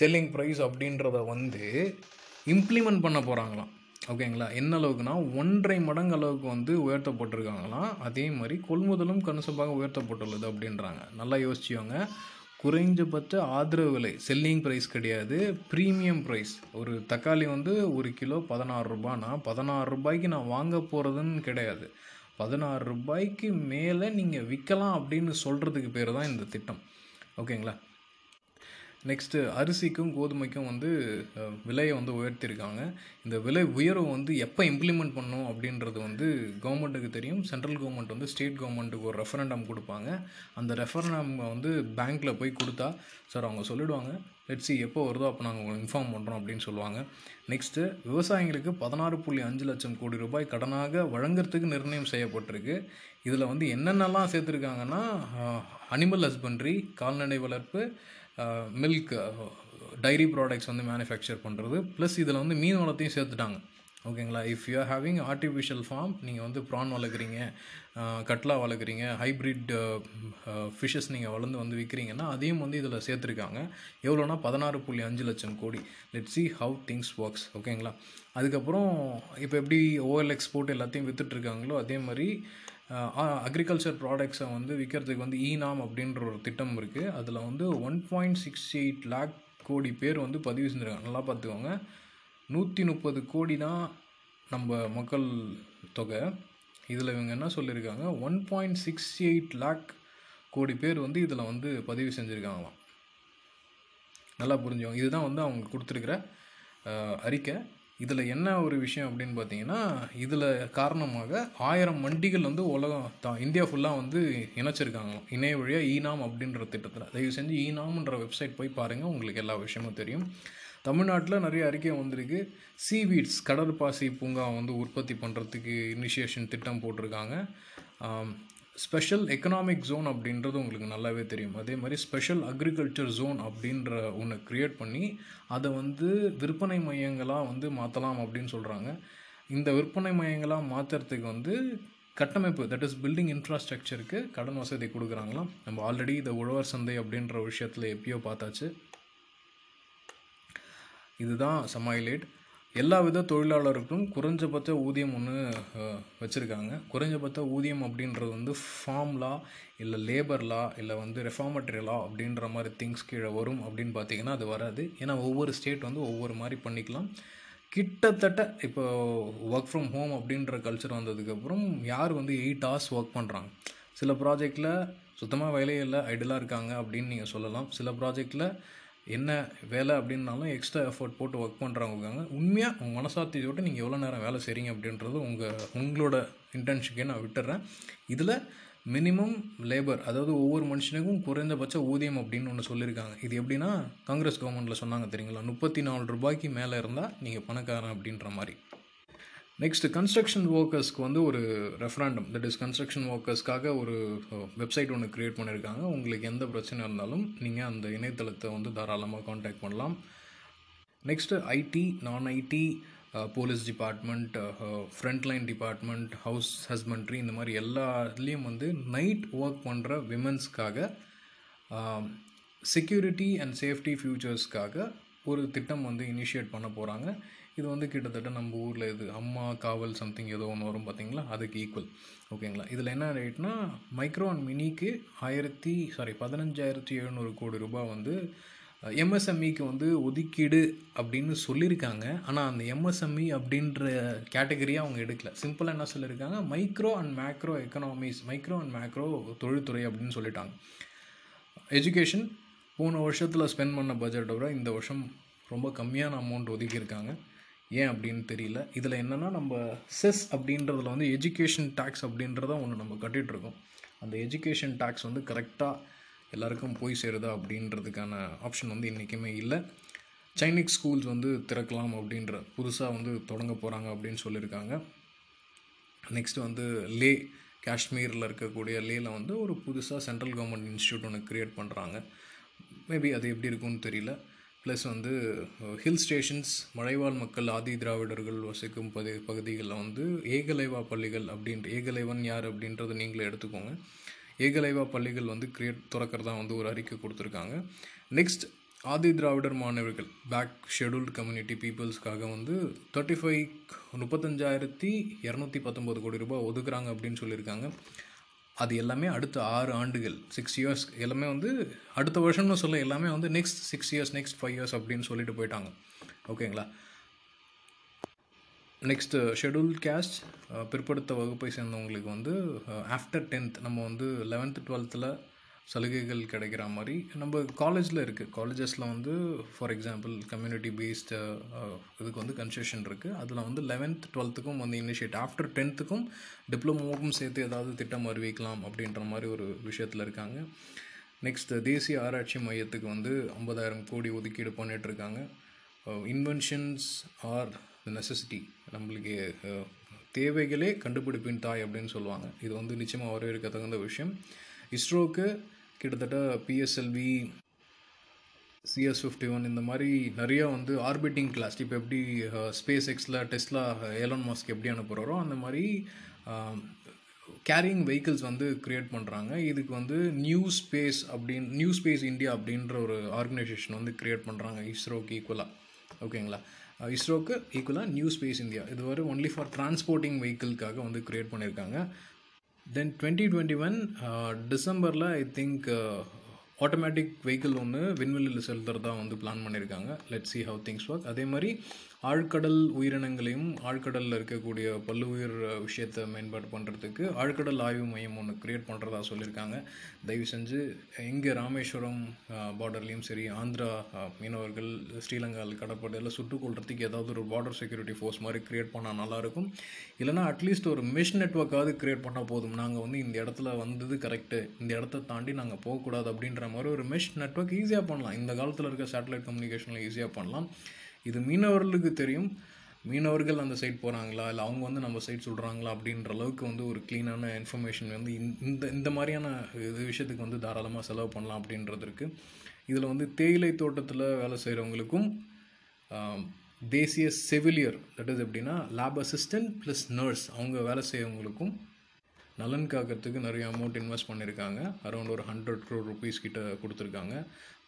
selling price அப்படின்றத வந்து இம்ப்ளிமெண்ட் பண்ண போகிறாங்களாம் ஓகேங்களா? என்ன அளவுக்குனா ஒன்றரை மடங்கு அளவுக்கு வந்து உயர்த்தப்பட்டிருக்காங்களாம் அதே மாதிரி கொள்முதலும் கணிசமாக உயர்த்தப்பட்டுள்ளது அப்படின்றாங்க. நல்லா யோசிச்சுவாங்க குறைஞ்சபட்ச ஆதரவு விலை செல்லிங் ப்ரைஸ் கிடையாது ப்ரீமியம் ப்ரைஸ் ஒரு தக்காளி வந்து ஒரு கிலோ பதினாறு ரூபானா பதினாறு ரூபாய்க்கு நான் வாங்க போகிறதுன்னு கிடையாது. பதினாறு ரூபாய்க்கு மேலே நீங்கள் விற்கலாம் அப்படின்னு சொல்கிறதுக்கு பேர் தான் இந்த திட்டம். ஓகேங்களா? நெக்ஸ்ட்டு அரிசிக்கும் கோதுமைக்கும் வந்து விலையை வந்து உயர்த்தியிருக்காங்க. இந்த விலை உயர்வு வந்து எப்போ இம்ப்ளிமெண்ட் பண்ணணும் அப்படின்றது வந்து கவர்மெண்ட்டுக்கு தெரியும். சென்ட்ரல் கவர்மெண்ட் வந்து ஸ்டேட் கவர்மெண்ட்டுக்கு ஒரு ரெஃபரண்டம் கொடுப்பாங்க. அந்த ரெஃபரண்டம் வந்து பேங்க்கில் போய் கொடுத்தா சார் அவங்க சொல்லிடுவாங்க லெட்ஸி எப்போ வருதோ அப்போ நாங்கள் உங்களுக்கு இன்ஃபார்ம் பண்ணுறோம் அப்படின்னு சொல்லுவாங்க. நெக்ஸ்ட்டு விவசாயிங்களுக்கு பதினாறு புள்ளி அஞ்சு லட்சம் கோடி ரூபாய் கடனாக வழங்குறதுக்கு நிர்ணயம் செய்யப்பட்டிருக்கு. இதில் வந்து என்னென்னலாம் சேர்த்துருக்காங்கன்னா அனிமல் ஹஸ்பண்ட்ரி கால்நடை வளர்ப்பு மில்க் டைரி ப்ராடக்ட்ஸ் வந்து மேனுஃபேக்சர் பண்ணுறது ப்ளஸ் இதில் வந்து மீன் வளத்தையும் சேர்த்துட்டாங்க. ஓகேங்களா if you are having artificial farm நீங்கள் வந்து ப்ரான் வளர்க்குறீங்க கட்லா வளர்க்குறீங்க ஹைப்ரிட் ஃபிஷ்ஷஸ் நீங்கள் வளர்ந்து வந்து விற்கிறீங்கன்னா அதையும் வந்து இதில் சேர்த்துருக்காங்க. எவ்வளோனா பதினாறு புள்ளி அஞ்சு லட்சம் கோடி. Let see how things works ஓகேங்களா அதுக்கப்புறம் இப்போ எப்படி ஓஎல் எக்ஸ்போர்ட் எல்லாத்தையும் விற்றுட்ருக்காங்களோ அதே மாதிரி அக்ரிகல்ச்சர் ப்ராடக்ட்ஸை வந்து விற்கிறதுக்கு வந்து ஈனாம் அப்படின்ற ஒரு திட்டம் இருக்குது அதில் வந்து one point six eight lakh கோடி பேர் வந்து பதிவு செஞ்சுருக்காங்க. நல்லா பார்த்துக்கோங்க. நூற்றி முப்பது கோடி தான் நம்ம மக்கள் தொகை. இதில் இவங்க என்ன சொல்லியிருக்காங்க? One point six eight lakh கோடி பேர் வந்து இதில் வந்து பதிவு செஞ்சுருக்காங்களாம். நல்லா புரிஞ்சுக்கோங்க. இதுதான் வந்து அவங்க கொடுத்துருக்குற அறிக்கை. இதில் என்ன ஒரு விஷயம் அப்படின்னு பார்த்தீங்கன்னா இதில் காரணமாக ஆயிரம் வண்டிகள் வந்து உலகம் தான் இந்தியா ஃபுல்லாக வந்து இணைச்சிருக்காங்களாம். இணைய வழியாக ஈனாம் அப்படின்ற திட்டத்தில். தயவு செஞ்சு ஈனாம்ன்ற வெப்சைட் போய் பாருங்கள் உங்களுக்கு எல்லா விஷயமும் தெரியும். தமிழ்நாட்டில் நிறைய அறிக்கை வந்திருக்கு. சீவீட்ஸ் கடற்பாசி பூங்கா வந்து உற்பத்தி பண்ணுறதுக்கு இனிஷியேஷன் திட்டம் போட்டிருக்காங்க. ஸ்பெஷல் எக்கனாமிக் ஜோன் அப்படின்றது உங்களுக்கு நல்லாவே தெரியும். அதே மாதிரி ஸ்பெஷல் அக்ரிகல்ச்சர் ஜோன் அப்படின்ற ஒன்று க்ரியேட் பண்ணி அதை வந்து விற்பனை மையங்களாக வந்து மாற்றலாம் அப்படின்னு சொல்கிறாங்க இந்த விற்பனை மையங்களாக மாற்றுறதுக்கு வந்து கட்டமைப்பு தட் இஸ் பில்டிங் இன்ஃப்ராஸ்ட்ரக்சருக்கு கடன் வசதி கொடுக்குறாங்களாம். நம்ம ஆல்ரெடி இந்த உழவர் சந்தை அப்படின்ற விஷயத்தில் எப்பயோ பார்த்தாச்சு. இதுதான் சமாயிலேட் எல்லா வித தொழிலாளருக்கும் குறைஞ்சபட்ச ஊதியம் ஒன்று வச்சுருக்காங்க. குறைஞ்சபட்ச ஊதியம் அப்படின்றது வந்து ஃபார்ம் லா இல்லை லேபர் லா இல்லை வந்து ரெஃபார்மட்ரி லா அப்படின்ற மாதிரி திங்ஸ் கீழே வரும் அப்படின்னு பார்த்தீங்கன்னா அது வராது. ஏன்னா ஒவ்வொரு ஸ்டேட் வந்து ஒவ்வொரு மாதிரி பண்ணிக்கலாம். கிட்டத்தட்ட இப்போ ஒர்க் ஃப்ரம் ஹோம் அப்படின்ற கல்ச்சர் வந்ததுக்கப்புறம் யார் வந்து எயிட் ஹவர்ஸ் ஒர்க் பண்ணுறாங்க சில ப்ராஜெக்டில் சுத்தமாக வேலையே இல்லை ஐடலாக இருக்காங்க அப்படின்னு நீங்கள் சொல்லலாம். சில ப்ராஜெக்டில் என்ன வேலை அப்படின்னாலும் எக்ஸ்ட்ரா எஃபர்ட் போட்டு ஒர்க் பண்ணுறவங்க இருக்காங்க உண்மையாக உங்கள் மனசாத்தியோட்டு நீங்கள் எவ்வளோ நேரம் வேலை செய்கிறீங்க அப்படின்றது உங்கள் உங்களோட இன்டர்ன்ஷிப்பே நான் விட்டுறேன். இதில் மினிமம் லேபர் அதாவது ஒவ்வொரு மனுஷனுக்கும் குறைந்தபட்ச ஊதியம் அப்படின்னு ஒன்று சொல்லியிருக்காங்க இது எப்படின்னா காங்கிரஸ் கவர்மெண்ட்டில் சொன்னாங்க தெரியுங்களா முப்பத்தி நாலு ரூபாய்க்கு மேலே இருந்தால் நீங்கள் பணக்காரன் அப்படின்ற மாதிரி. நெக்ஸ்ட் கன்ஸ்ட்ரக்ஷன் ஒர்க்கர்ஸ்க்கு வந்து ஒரு ரெஃபராண்டம் தட் இஸ் கன்ஸ்ட்ரக்ஷன் ஒர்க்கர்ஸ்க்காக ஒரு uh, வெப்சைட் ஒன்று க்ரியேட் பண்ணியிருக்காங்க உங்களுக்கு எந்த பிரச்சனை இருந்தாலும் நீங்கள் அந்த இணையதளத்தை வந்து தாராளமாக காண்டாக்ட் பண்ணலாம். நெக்ஸ்ட்டு ஐடி நான் IT police department frontline department house husbandry இந்த மாதிரி எல்லா இதுலேயும் வந்து நைட் ஒர்க் பண்ணுற விமன்ஸ்க்காக செக்யூரிட்டி அண்ட் சேஃப்டி ஃபியூச்சர்ஸ்க்காக ஒரு திட்டம் வந்து இனிஷியேட் பண்ண போகிறாங்க இது வந்து கிட்டத்தட்ட நம்ம ஊரில் இது அம்மா காவல் சம்திங் ஏதோ ஒன்று வரும் பார்த்தீங்களா அதுக்கு ஈக்குவல் ஓகேங்களா இதில் என்ன ரேட்னா மைக்ரோ அண்ட் மினிக்கு ஆயிரத்தி சாரி பதினஞ்சாயிரத்தி எழுநூறு கோடி ரூபாய் வந்து எம்எஸ்எம்இக்கு வந்து ஒதுக்கீடு அப்படின்னு சொல்லியிருக்காங்க ஆனால் அந்த எம்எஸ்எம்இ அப்படின்ற கேட்டகரியை அவங்க எடுக்கல. சிம்பிளாக என்ன சொல்லியிருக்காங்க micro and macro economics micro and macro தொழில்துறை அப்படின்னு சொல்லிட்டாங்க. எஜுகேஷன் போன வருஷத்தில் ஸ்பெண்ட் பண்ண பட்ஜெட்டை விட இந்த வருஷம் ரொம்ப கம்மியான அமௌண்ட் ஒதுக்கியிருக்காங்க. ஏன் அப்படின்னு தெரியல. இதில் என்னென்னா நம்ம செஸ் அப்படின்றதுல வந்து எஜுகேஷன் டேக்ஸ் அப்படின்றத ஒன்று நம்ம கட்டிகிட்ருக்கோம் அந்த எஜுகேஷன் டேக்ஸ் வந்து கரெக்டாக எல்லாருக்கும் போய் சேருதா அப்படின்றதுக்கான ஆப்ஷன் வந்து இன்றைக்குமே இல்லை. சைனீஸ் ஸ்கூல்ஸ் வந்து திறக்கலாம் அப்படின்ற புதுசாக வந்து தொடங்க போகிறாங்க அப்படின்னு சொல்லியிருக்காங்க. நெக்ஸ்ட்டு வந்து லே காஷ்மீரில் இருக்கக்கூடிய லேல வந்து ஒரு புதுசாக சென்ட்ரல் கவர்மெண்ட் இன்ஸ்டியூட் ஒன்று க்ரியேட் பண்ணுறாங்க மேபி அது எப்படி இருக்கும்னு தெரியல. ப்ளஸ் வந்து ஹில் ஸ்டேஷன்ஸ் மலைவாழ் மக்கள் ஆதி திராவிடர்கள் வசிக்கும் பதி பகுதிகளில் வந்து ஏகலைவா பள்ளிகள் அப்படின்ற ஏகலைவன் யார் அப்படின்றத நீங்களே எடுத்துக்கோங்க. ஏகலைவா பள்ளிகள் வந்து கிரியேட் திறக்கிறதா வந்து ஒரு அறிக்கை கொடுத்துருக்காங்க. நெக்ஸ்ட் ஆதி திராவிடர் மாணவர்கள் பேக் ஷெடியூல்டு கம்யூனிட்டி பீப்புள்ஸ்க்காக வந்து தேர்ட்டி ஃபைவ் முப்பத்தஞ்சாயிரத்தி இரநூத்தி பத்தொம்போது கோடி ரூபாய் ஒதுக்குறாங்க அப்படின்னு சொல்லியிருக்காங்க. அது எல்லாமே அடுத்த ஆறு ஆண்டுகள் சிக்ஸ் இயர்ஸ் எல்லாமே வந்து அடுத்த வருஷம்னு சொல்ல எல்லாமே வந்து next six years next five years அப்படின்னு சொல்லிட்டு போயிட்டாங்க. ஓகேங்களா? நெக்ஸ்ட்டு ஷெடியூல் கேஸ்ட் பிற்படுத்த வகுப்பை சேர்ந்தவங்களுக்கு வந்து uh, ஆஃப்டர் டென்த் நம்ம வந்து லெவன்த்து டுவெல்த்தில் சலுகைகள் கிடைக்கிற மாதிரி நம்ம காலேஜில் இருக்குது காலேஜஸில் வந்து ஃபார் எக்ஸாம்பிள் கம்யூனிட்டி பேஸ்டு இதுக்கு வந்து கன்செஷன் இருக்குது அதில் வந்து லெவன்த் டுவெல்த்துக்கும் வந்து இனிஷியேட் ஆஃப்டர் டென்த்துக்கும் டிப்ளமோவுக்கும் சேர்த்து ஏதாவது திட்டம் அறிவிக்கலாம் அப்படின்ற மாதிரி ஒரு விஷயத்தில் இருக்காங்க. நெக்ஸ்ட் தேசிய ஆராய்ச்சி மையத்துக்கு வந்து ஐம்பதாயிரம் கோடி ஒதுக்கீடு பண்ணிகிட்ருக்காங்க இன்வென்ஷன்ஸ் ஆர் நெசசிட்டி நம்மளுக்கு தேவைகளே கண்டுபிடிப்பின் தாய் அப்படின்னு சொல்லுவாங்க. இது வந்து நிச்சயமாக வரவேற்க தகுந்த விஷயம். இஸ்ரோவுக்கு கிட்டத்தட்ட பிஎஸ்எல்வி சிஎஸ் ஃபிஃப்டி ஒன் இந்த மாதிரி நிறையா வந்து ஆர்பிட்டிங் கிளாஸ் இப்போ எப்படி ஸ்பேஸ் எக்ஸில் டெஸ்லா ஏலன் மாஸ்க் எப்படி அனுப்புகிறாரோ அந்த மாதிரி கேரிங் வெஹிக்கிள்ஸ் வந்து க்ரியேட் பண்ணுறாங்க இதுக்கு வந்து நியூ ஸ்பேஸ் அப்படின் நியூ ஸ்பேஸ் இந்தியா அப்படின்ற ஒரு ஆர்கனைசேஷன் வந்து க்ரியேட் பண்ணுறாங்க இஸ்ரோக்கு ஈக்குவலாக ஓகேங்களா? இஸ்ரோக்கு ஈக்குவலாக நியூ ஸ்பேஸ் இந்தியா இது வரை ஒன்லி ஃபார் டிரான்ஸ்போர்ட்டிங் வெஹிக்கிள்காக வந்து க்ரியேட் பண்ணியிருக்காங்க தென் டுவெண்ட்டி டுவெண்ட்டி ஒன் டிசம்பரில் ஐ திங்க் ஆட்டோமேட்டிக் வெஹிக்கிள் ஒன்று விண்வெளியில் செலுத்துறதா வந்து பிளான் பண்ணியிருக்காங்க let see how things work அதே மாதிரி ஆழ்கடல் உயிரினங்களையும் ஆழ்கடலில் இருக்கக்கூடிய பல்லுயிர் விஷயத்தை மேம்பாடு பண்ணுறதுக்கு ஆழ்கடல் ஆய்வு மையம் ஒன்று க்ரியேட் பண்ணுறதா சொல்லியிருக்காங்க. தயவு செஞ்சு இங்கே ராமேஸ்வரம் பார்டர்லேயும் சரி ஆந்திரா மீனவர்கள் ஸ்ரீலங்காவில் கடற்படை எல்லாம் சுட்டுக்கொள்றதுக்கு ஏதாவது ஒரு பார்டர் செக்யூரிட்டி ஃபோர்ஸ் மாதிரி க்ரியேட் பண்ணால் நல்லாயிருக்கும் இல்லைனா அட்லீஸ்ட் ஒரு மெஷ் நெட்ஒர்க்காவது க்ரியேட் பண்ணால் போதும். நாங்கள் வந்து இந்த இடத்துல வந்தது கரெக்டு இந்த இடத்த தாண்டி நாங்கள் போகக்கூடாது அப்படின்ற மாதிரி ஒரு மெஷ் நெட்ஒர்க் ஈஸியாக பண்ணலாம். இந்த காலத்தில் இருக்க சேட்டலைட் கம்யூனிகேஷனில் ஈஸியாக பண்ணலாம். இது மீனவர்களுக்கு தெரியும். மீனவர்கள் அந்த சைட் போகிறாங்களா இல்லை அவங்க வந்து நம்ம சைட் சொல்கிறாங்களா அப்படின்ற அளவுக்கு வந்து ஒரு க்ளீனான இன்ஃபர்மேஷன் வந்து இந்த இந்த மாதிரியான இது விஷயத்துக்கு வந்து தாராளமாக செலவு பண்ணலாம் அப்படின்றது இருக்குது இதில் வந்து தேயிலை தோட்டத்தில் வேலை செய்கிறவங்களுக்கும் தேசிய செவிலியர் தட் இஸ் எப்படின்னா லேப் அசிஸ்டன்ட் ப்ளஸ் நர்ஸ் அவங்க வேலை செய்கிறவங்களுக்கும் நலன் காக்கிறதுக்கு நிறைய அமௌண்ட் இன்வெஸ்ட் பண்ணியிருக்காங்க அரௌண்ட் ஒரு ஹண்ட்ரட் க்ரோர் ருபீஸ் கிட்ட கொடுத்துருக்காங்க.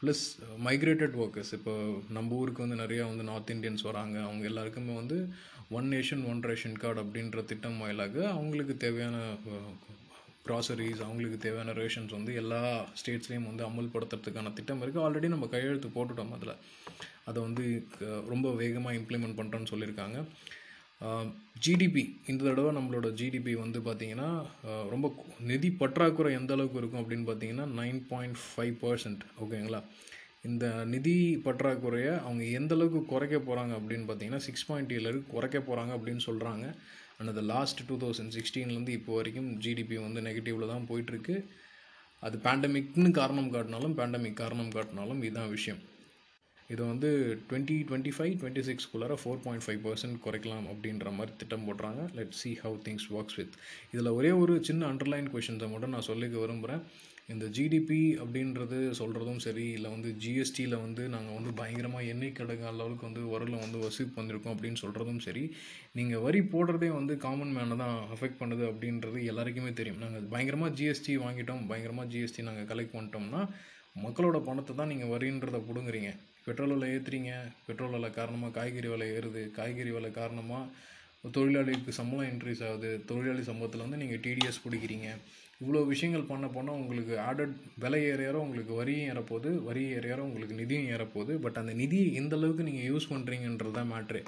ப்ளஸ் மைக்ரேட்டட் ஒர்க்கர்ஸ் இப்போ நம்ம ஊருக்கு வந்து நிறையா வந்து நார்த் இந்தியன்ஸ் வராங்க. அவங்க எல்லாருக்குமே வந்து one nation one ration card அப்படின்ற திட்டம் வாயிலாக அவங்களுக்கு தேவையான க்ராசரிஸ் அவங்களுக்கு தேவையான ரேஷன்ஸ் வந்து எல்லா ஸ்டேட்ஸ்லேயும் வந்து அமல்படுத்துறதுக்கான திட்டம் இருக்குது ஆல்ரெடி நம்ம கையெழுத்து போட்டுட்டோம் அதில். அதை வந்து ரொம்ப வேகமாக இம்ப்ளிமெண்ட் பண்ணுறோன்னு சொல்லியிருக்காங்க. ஜிடிபி இந்த தடவை நம்மளோட ஜிடிபி வந்து பார்த்திங்கன்னா ரொம்ப நிதி பற்றாக்குறை எந்த அளவுக்கு இருக்கும் அப்படின்னு பார்த்தீங்கன்னா நைன் பாயிண்ட் ஃபைவ் பர்சன்ட் ஓகேங்களா இந்த நிதி பற்றாக்குறையை அவங்க எந்த அளவுக்கு குறைக்க போகிறாங்க அப்படின்னு பார்த்தீங்கன்னா சிக்ஸ் பாயிண்ட் ஏழுக்கு குறைக்க போகிறாங்க அப்படின்னு சொல்கிறாங்க அண்ட் அந்த லாஸ்ட் டூ தௌசண்ட் சிக்ஸ்டீன்லேருந்து இப்போ வரைக்கும் ஜிடிபி வந்து நெகட்டிவில் தான் போயிட்டுருக்கு அது பேண்டமிக்னு காரணம் காட்டினாலும் பேண்டமிக் காரணம் காட்டினாலும் இதுதான் விஷயம். இதை வந்து டுவெண்ட்டி டுவெண்ட்டி ஃபைவ் டுவெண்ட்டி சிக்ஸ்க்குள்ளார ஃபோர் பாயிண்ட் ஃபைவ் பர்சன்ட் குறைக்கலாம் அப்படின்ற மாதிரி திட்டம் போடுறாங்க. Let see how things works with இதில் ஒரே ஒரு சின்ன அண்டர்லைன் கொஷின்ஸை மட்டும் நான் சொல்லிக்க விரும்புகிறேன் இந்த ஜிடிபி அப்படின்றது சொல்கிறதும் சரி இல்லை வந்து ஜிஎஸ்டியில் வந்து நாங்கள் வந்து பயங்கரமாக எண்ணெய் கிடங்க அளவுக்கு வந்து உரலில் வந்து வசூல் பண்ணியிருக்கோம் அப்படின்னு சொல்கிறதும் சரி நீங்கள் வரி போடுறதே வந்து காமன் மேனை தான் அஃபெக்ட் பண்ணுது அப்படின்றது எல்லாருக்குமே தெரியும். நாங்கள் பயங்கரமாக ஜிஎஸ்டி வாங்கிட்டோம் பயங்கரமாக ஜிஎஸ்டி நாங்கள் கலெக்ட் பண்ணிட்டோம்னா மக்களோட பணத்தை தான் நீங்கள் வரின்றதை பிடுங்குறீங்க. பெட்ரோல் விலை ஏற்றுறீங்க பெட்ரோல் விலை காரணமாக காய்கறி விலை ஏறுது. காய்கறி விலை காரணமாக தொழிலாளிக்கு சம்பளம் இன்க்ரீஸ் ஆகுது. தொழிலாளி சம்பளத்தில் வந்து நீங்கள் டிடிஎஸ் பிடிக்கிறீங்க. இவ்வளோ விஷயங்கள் பண்ண போனால் உங்களுக்கு ஆடட் விலை ஏற ஏற உங்களுக்கு வரியும் ஏறப்போகுது. வரி ஏற ஏற உங்களுக்கு நிதியும் ஏறப்போகுது. பட் அந்த நிதியை எந்த அளவுக்கு நீங்கள் யூஸ் பண்ணுறீங்கன்றது தான் மேட்ரு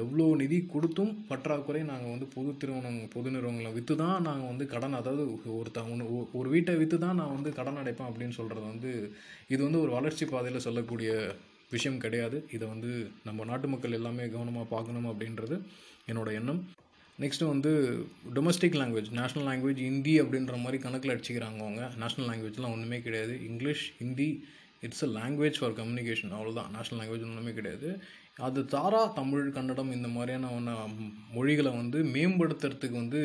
எவ்வளோ நிதி கொடுத்தும் பற்றாக்குறை நாங்கள் வந்து பொது திருமணம் பொது நிறுவனங்களை விற்று தான் நாங்கள் வந்து கடன் அதாவது ஒருத்தவங்க ஒன்று ஒரு வீட்டை விற்று தான் நான் வந்து கடன் அடைப்பேன் அப்படின்னு சொல்கிறது வந்து இது வந்து ஒரு வளர்ச்சி பாதையில் சொல்லக்கூடிய விஷயம் கிடையாது. இதை வந்து நம்ம நாட்டு மக்கள் எல்லாமே கவனமாக பார்க்கணும் அப்படின்றது என்னோட எண்ணம். நெக்ஸ்ட்டு வந்து domestic language national language Hindi அப்படின்ற மாதிரி கணக்கில் அடிச்சுக்கிறாங்க அவங்க. நேஷ்னல் லாங்குவேஜ்லாம் ஒன்றுமே கிடையாது. English Hindi it's a language for communication அவ்வளோதான் நேஷ்னல் லாங்குவேஜ் ஒன்றுமே கிடையாது. அது தாரா தமிழ் கன்னடம் இந்த மாதிரியான ஒன்று மொழிகளை வந்து மேம்படுத்துறதுக்கு வந்து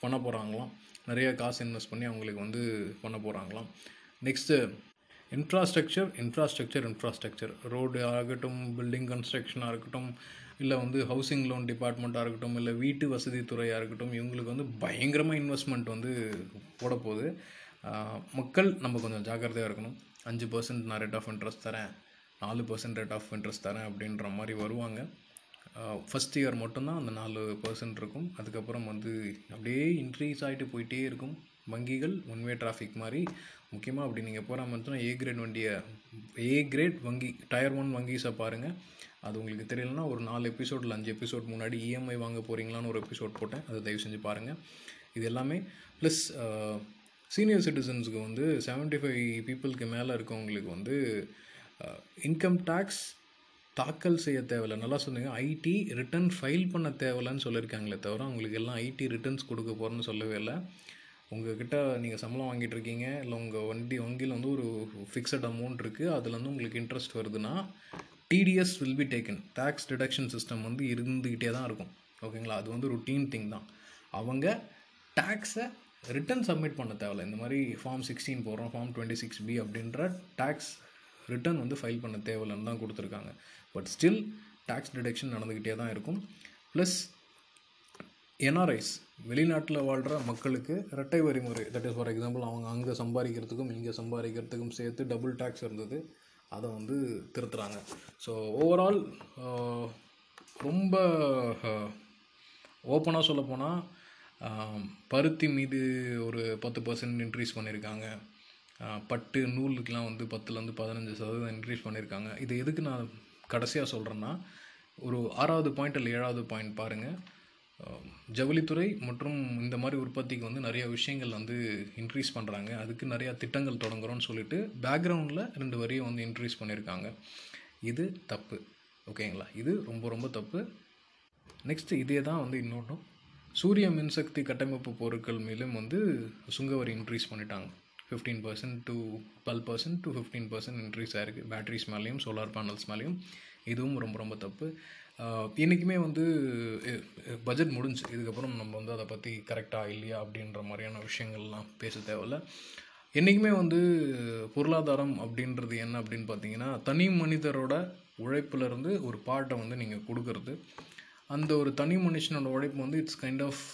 பண்ண போகிறாங்களாம் நிறைய காசு இன்வெஸ்ட் பண்ணி அவங்களுக்கு வந்து பண்ண போகிறாங்களாம் next infrastructure infrastructure infrastructure road ஆகட்டும் பில்டிங் கன்ஸ்ட்ரக்ஷனாக இருக்கட்டும் இல்லை வந்து ஹவுசிங் லோன் டிபார்ட்மெண்ட்டாக இருக்கட்டும் இல்லை வீட்டு வசதி துறையாக இருக்கட்டும் இவங்களுக்கு வந்து பயங்கரமாக இன்வெஸ்ட்மெண்ட் வந்து போட போகுது மக்கள் நம்ம கொஞ்சம் ஜாக்கிரதையாக இருக்கணும். அஞ்சு பர்சன்ட் நான் ரேட் ஆஃப் இன்ட்ரெஸ்ட் தரேன் நாலு பர்சன்ட் ரேட் ஆஃப் இன்ட்ரெஸ்ட் தரேன் அப்படின்ற மாதிரி வருவாங்க. ஃபஸ்ட் இயர் மட்டும்தான் அந்த நாலு பர்சன்ட் இருக்கும். அதுக்கப்புறம் வந்து அப்படியே இன்க்ரீஸ் ஆகிட்டு போயிட்டே இருக்கும். வங்கிகள் ஒன் வே டிராஃபிக் மாதிரி முக்கியமாக அப்படி நீங்கள் போகிற மாதிரி ஏ கிரேட் வண்டியை ஏ கிரேட் வங்கி டயர் ஒன் வங்கிஸை பாருங்கள் அது உங்களுக்கு தெரியலனா ஒரு நாலு எபிசோடில் அஞ்சு எபிசோட் முன்னாடி இஎம்ஐ வாங்க போகிறீங்களான்னு ஒரு எபிசோட் போட்டேன். அதை தயவு செஞ்சு பாருங்கள் இது எல்லாமே ப்ளஸ் சீனியர் சிட்டிசன்ஸுக்கு வந்து செவன்ட்டி ஃபைவ் பீப்புளுக்கு மேலே இருக்கவங்களுக்கு வந்து இன்கம் டேக்ஸ் தாக்கல் செய்ய தேவையில்ல. நல்லா சொன்னீங்க. ஐடி ரிட்டர்ன் ஃபைல் பண்ண தேவையில்லன்னு சொல்லியிருக்காங்களே தவிர அவங்களுக்கு எல்லாம் ஐடி ரிட்டர்ன்ஸ் கொடுக்க போகிறேன்னு சொல்லவே இல்லை. உங்ககிட்ட நீங்கள் சம்பளம் வாங்கிட்டு இருக்கீங்க இல்லை உங்கள் வண்டி வங்கியில் வந்து ஒரு ஃபிக்ஸட் அமௌண்ட் இருக்குது அதுலேருந்து உங்களுக்கு இன்ட்ரெஸ்ட் வருதுன்னா TDS will be taken tax deduction system வந்து இருந்துக்கிட்டே தான் இருக்கும். ஓகேங்களா? அது வந்து ருட்டீன் திங் தான். அவங்க டேக்ஸை ரிட்டன் சப்மிட் பண்ண தேவையில்ல. இந்த மாதிரி ஃபார்ம் சிக்ஸ்டீன் போடுறோம் ஃபார்ம் டுவெண்ட்டி சிக்ஸ் பி அப்படின்ற டேக்ஸ் ரிட்டர்ன் வந்து ஃபைல் பண்ண தேவையில்லைன்னு தான் கொடுத்துருக்காங்க. பட் ஸ்டில் டேக்ஸ் டிடக்ஷன் நடந்துக்கிட்டே தான் இருக்கும். ப்ளஸ் என்ஆர்ஐஸ் வெளிநாட்டில் வாழ்கிற மக்களுக்கு இரட்டை வரி முறை. தட் இஸ் ஃபார் எக்ஸாம்பிள் அவங்க அங்கே சம்பாதிக்கிறதுக்கும் இங்கே சம்பாதிக்கிறதுக்கும் சேர்த்து டபுள் டேக்ஸ் இருந்தது. அதை வந்து திருத்துறாங்க. ஸோ ஓவரால் ரொம்ப ஓப்பனாக சொல்லப்போனால் பருத்தி மீது ஒரு பத்து பர்சன்ட் இன்க்ரீஸ் பண்ணியிருக்காங்க பட்டு நூலுக்கெலாம் வந்து பத்துலேருந்து பதினஞ்சு சதவீதம் இன்க்ரீஸ் பண்ணியிருக்காங்க இது எதுக்கு நான் கடைசியாக சொல்கிறேன்னா ஒரு ஆறாவது பாயிண்ட் இல்லை ஏழாவது பாயிண்ட் பாருங்கள் ஜவுளித்துறை மற்றும் இந்த மாதிரி உற்பத்திக்கு வந்து நிறைய விஷயங்கள் வந்து இன்க்ரீஸ் பண்ணுறாங்க அதுக்கு நிறையா திட்டங்கள் தொடங்குறோன்னு சொல்லிட்டு பேக்ரவுண்டில் ரெண்டு வரியும் வந்து இன்க்ரீஸ் பண்ணியிருக்காங்க. இது தப்பு. ஓகேங்களா? இது ரொம்ப ரொம்ப தப்பு. நெக்ஸ்ட்டு இதே தான் வந்து இன்னொன்றும் சூரிய மின்சக்தி கட்டமைப்பு பொருட்கள் மேலும் வந்து சுங்கவரி இன்க்ரீஸ் பண்ணிட்டாங்க. Fifteen percent to twelve percent to fifteen percent increase ஆயிருக்கு. பேட்டரிஸ் மேலேயும் சோலார் பேனல்ஸ் மேலேயும். இதுவும் ரொம்ப ரொம்ப தப்பு. என்றைக்குமே வந்து பட்ஜெட் முடிஞ்சு. இதுக்கப்புறம் நம்ம வந்து அதை பற்றி கரெக்டாக இல்லையா அப்படின்ற மாதிரியான விஷயங்கள்லாம் பேச தேவையில்ல. என்றைக்குமே வந்து பொருளாதாரம் அப்படின்றது என்ன அப்படின்னு பார்த்தீங்கன்னா தனி மனிதரோட உழைப்பிலிருந்து ஒரு பாட்டை வந்து நீங்கள் கொடுக்கறது. அந்த ஒரு தனி மனுஷனோட உழைப்பு வந்து இட்ஸ் கைண்ட் ஆஃப்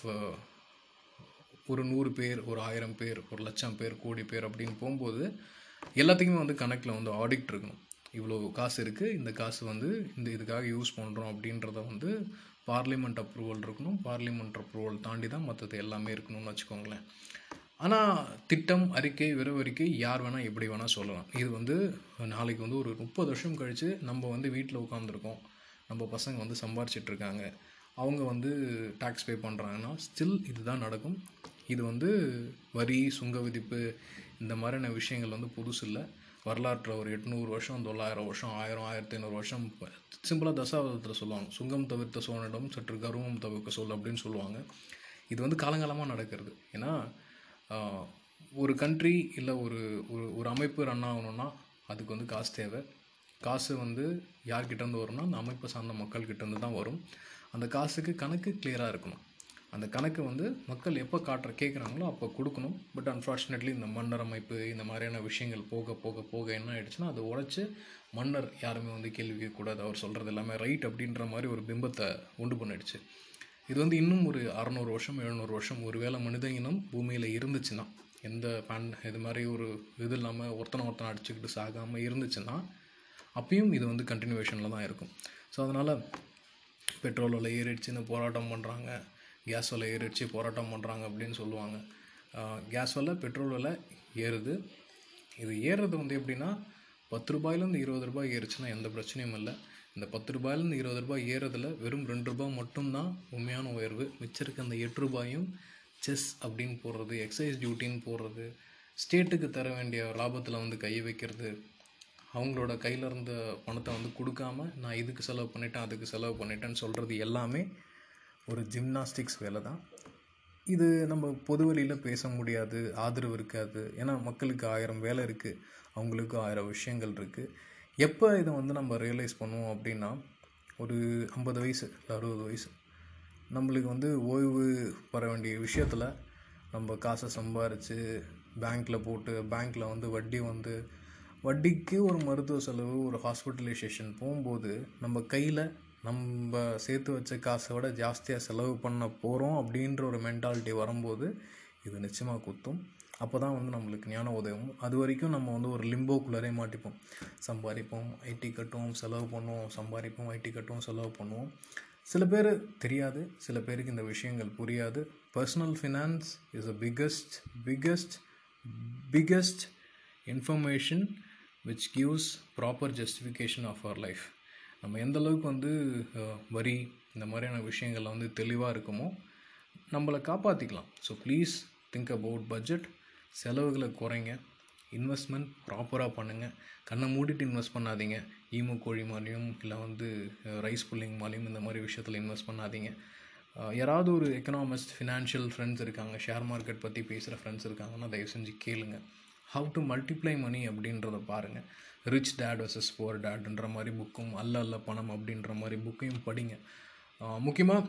ஒரு நூறு பேர் ஒரு ஆயிரம் பேர் ஒரு லட்சம் பேர் கோடி பேர் அப்படின்னு போகும்போது எல்லாத்துக்குமே வந்து கணக்கில் வந்து ஆடிட் இருக்கணும். இவ்வளோ காசு இருக்குது இந்த காசு வந்து இந்த இதுக்காக யூஸ் பண்ணுறோம் அப்படின்றத வந்து பார்லிமெண்ட் அப்ரூவல் இருக்கணும். பார்லிமெண்ட் அப்ரூவல் தாண்டி தான் மற்றது எல்லாமே இருக்கணும்னு வச்சுக்கோங்களேன். ஆனால் திட்டம் அறிக்கை விரவறிக்கை யார் வேணால் எப்படி வேணால் சொல்லலாம். இது வந்து நாளைக்கு வந்து ஒரு முப்பது வருஷம் கழித்து நம்ம வந்து வீட்டில் உட்காந்துருக்கோம் நம்ம பசங்க வந்து சம்பாரிச்சிட்ருக்காங்க அவங்க வந்து டேக்ஸ் பே பண்ணுறாங்கன்னா ஸ்டில் இதுதான் நடக்கும். இது வந்து வரி சுங்க விதிப்பு இந்த மாதிரியான விஷயங்கள் வந்து புதுசு இல்லை வரலாற்றில் ஒரு எட்நூறு வருஷம் தொள்ளாயிரம் வருஷம் ஆயிரம் ஆயிரத்தி ஐநூறு வருஷம். சிம்பிளாக தசாவதத்தில் சொல்லுவாங்க சுங்கம் தவிர்த்த சோழனிடம் சற்று கர்வம் தவிர்க்க சொல் அப்படின்னு சொல்லுவாங்க. இது வந்து காலங்காலமாக நடக்கிறது. ஏன்னா ஒரு கண்ட்ரி இல்லை ஒரு ஒரு ஒரு அமைப்பு ரன் ஆகணும்னா அதுக்கு வந்து காசு தேவை. காசு வந்து யார்கிட்டேருந்து வரும்னா அந்த அமைப்பை சார்ந்த மக்கள்கிட்டேருந்து தான் வரும். அந்த காசுக்கு கணக்கு கிளியராக இருக்கணும். அந்த கணக்கு வந்து மக்கள் எப்போ காட்டுற கேட்குறாங்களோ அப்போ கொடுக்கணும். பட் அன்ஃபார்ச்சுனேட்லி இந்த மன்னர் அமைப்பு இந்த மாதிரியான விஷயங்கள் போக போக போக என்ன ஆயிடுச்சுன்னா அதை உடைச்சு மன்னர் யாருமே வந்து கேள்வி கேட்கக்கூடாது. அவர் சொல்கிறது எல்லாமே ரைட் அப்படின்ற மாதிரி ஒரு பிம்பத்தை உண்டு பண்ணிடுச்சு. இது வந்து இன்னும் ஒரு அறநூறு வருஷம் எழுநூறு வருஷம் ஒருவேளை மனித இனம் பூமியில் இருந்துச்சுன்னா எந்த பேன் இது மாதிரி ஒரு இது இல்லாமல் ஒருத்தனை ஒருத்தனை அடிச்சுக்கிட்டு சாகாமல் இருந்துச்சுன்னா அப்பயும் இது வந்து கண்டினியூவேஷனில் தான் இருக்கும். ஸோ அதனால் பெட்ரோல் விலை இந்த போராட்டம் பண்ணுறாங்க கேஸ் விலை ஏறிடுச்சு போராட்டம் பண்ணுறாங்க அப்படின்னு சொல்லுவாங்க. கேஸ் விலை பெட்ரோல் விலை ஏறுது. இது ஏறுறது வந்து எப்படின்னா பத்து ரூபாயிலேருந்து இருபது ரூபாய் ஏறுச்சுன்னா எந்த பிரச்சனையும் இல்லை. இந்த பத்து ரூபாயிலேருந்து இருபது ரூபாய் ஏறதில் வெறும் ரெண்டு ரூபாய் மட்டும்தான் உண்மையான உயர்வு. மிச்சம் இருக்க அந்த எட்டு ரூபாயும் செஸ் அப்படின்னு போடுறது எக்ஸைஸ் டியூட்டின்னு போடுறது ஸ்டேட்டுக்கு தர வேண்டிய லாபத்தில் வந்து கை வைக்கிறது அவங்களோட கையில் இருந்த பணத்தை வந்து கொடுக்காம நான் இதுக்கு செலவு பண்ணிட்டேன் அதுக்கு செலவு பண்ணிட்டேன்னு சொல்கிறது எல்லாமே ஒரு ஜிம்னாஸ்டிக்ஸ் வேலை தான் இது நம்ம பொது வழியில் பேச முடியாது ஆதரவு இருக்காது. ஏன்னா மக்களுக்கு ஆயிரம் வேலை இருக்குது அவங்களுக்கு ஆயிரம் விஷயங்கள் இருக்குது எப்போ இதை வந்து நம்ம ரியலைஸ் பண்ணுவோம் அப்படின்னா ஒரு ஐம்பது வயசு இல்லை அறுபது வயசு. நம்மளுக்கு வந்து ஓய்வு பெற வேண்டிய விஷயத்தில் நம்ம காசை சம்பாரித்து பேங்க்கில் போட்டு பேங்க்கில் வந்து வட்டி வந்து வட்டிக்கு ஒரு மருத்துவ செலவு ஒரு ஹாஸ்பிட்டலைசேஷன் போகும்போது நம்ம கையில் நம்ம சேர்த்து வச்ச காசை விட ஜாஸ்தியாக செலவு பண்ண போகிறோம் அப்படின்ற ஒரு மென்டாலிட்டி வரும்போது இது நிச்சயமாக குத்தும். அப்போ தான் வந்து நம்மளுக்கு ஞான உதவும். அது வரைக்கும் நம்ம வந்து ஒரு லிம்போக்குள்ளரே மாட்டிப்போம். சம்பாதிப்போம் ஐடி கட்டுவோம் செலவு பண்ணுவோம் சம்பாதிப்போம் ஐடி கட்டுவோம் செலவு பண்ணுவோம். சில பேர் தெரியாது சில பேருக்கு இந்த விஷயங்கள் புரியாது. Personal finance is a biggest biggest biggest information which gives proper justification of our life நம்ம எந்த அளவுக்கு வந்து வரி இந்த மாதிரியான விஷயங்களில் வந்து தெளிவாக இருக்குமோ நம்மளை காப்பாற்றிக்கலாம் so please think about budget செலவுகளை குறைங்க. இன்வெஸ்ட்மெண்ட் ப்ராப்பராக பண்ணுங்கள் கண்ணை மூடிட்டு இன்வெஸ்ட் பண்ணாதீங்க. ஈமு கோழி மாதிரியும் இல்லை வந்து ரைஸ் புல்லிங் மாதிரியும் இந்த மாதிரி விஷயத்தில் இன்வெஸ்ட் பண்ணாதீங்க. யாராவது ஒரு எக்கனாமிஸ்ட் ஃபினான்ஷியல் ஃப்ரெண்ட்ஸ் இருக்காங்க ஷேர் மார்க்கெட் பற்றி பேசுகிற ஃப்ரெண்ட்ஸ் இருக்காங்கன்னா தயவு செஞ்சு கேளுங்க. ஹவு டு மல்டிப்ளை மணி அப்படின்றத பாருங்கள் ரிச் டேட் வர்சஸ் புவர் டேட்ன்ற மாதிரி புக்கும் அல்ல அல்ல பணம் அப்படின்ற மாதிரி புக்கையும் படிங்க. முக்கியமாக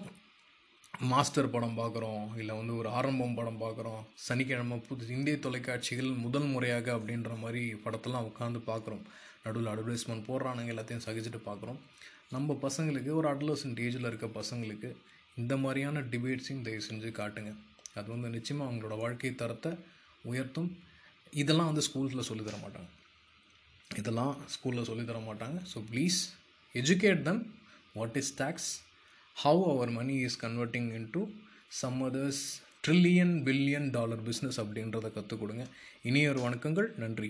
மாஸ்டர் படம் பார்க்குறோம் இல்லை வந்து ஒரு ஆரம்பம் படம் பார்க்குறோம் சனிக்கிழமை புது இந்திய தொலைக்காட்சிகள் முதல் முறையாக அப்படின்ற மாதிரி படத்தெல்லாம் உட்காந்து பார்க்குறோம். நடுவில் அட்வர்டைஸ்மெண்ட் போடுறானுங்க எல்லாத்தையும் சகிச்சுட்டு பார்க்குறோம். நம்ம பசங்களுக்கு ஒரு அட்லசன்ட் ஏஜில் இருக்க பசங்களுக்கு இந்த மாதிரியான டிபேட்ஸையும் தயவு செஞ்சு காட்டுங்க. அது வந்து நிச்சயமாக அவங்களோட வாழ்க்கை தரத்தை உயர்த்தும். இதெல்லாம் வந்து ஸ்கூல்ஸில் சொல்லித்தர மாட்டாங்க இதெல்லாம் ஸ்கூலில் சொல்லித்தர மாட்டாங்க. So please educate them what is tax how our money is converting into some others trillion billion dollar business அப்படின்றத கற்றுக் கொடுங்க. இனியொரு வணக்கங்கள். நன்றி.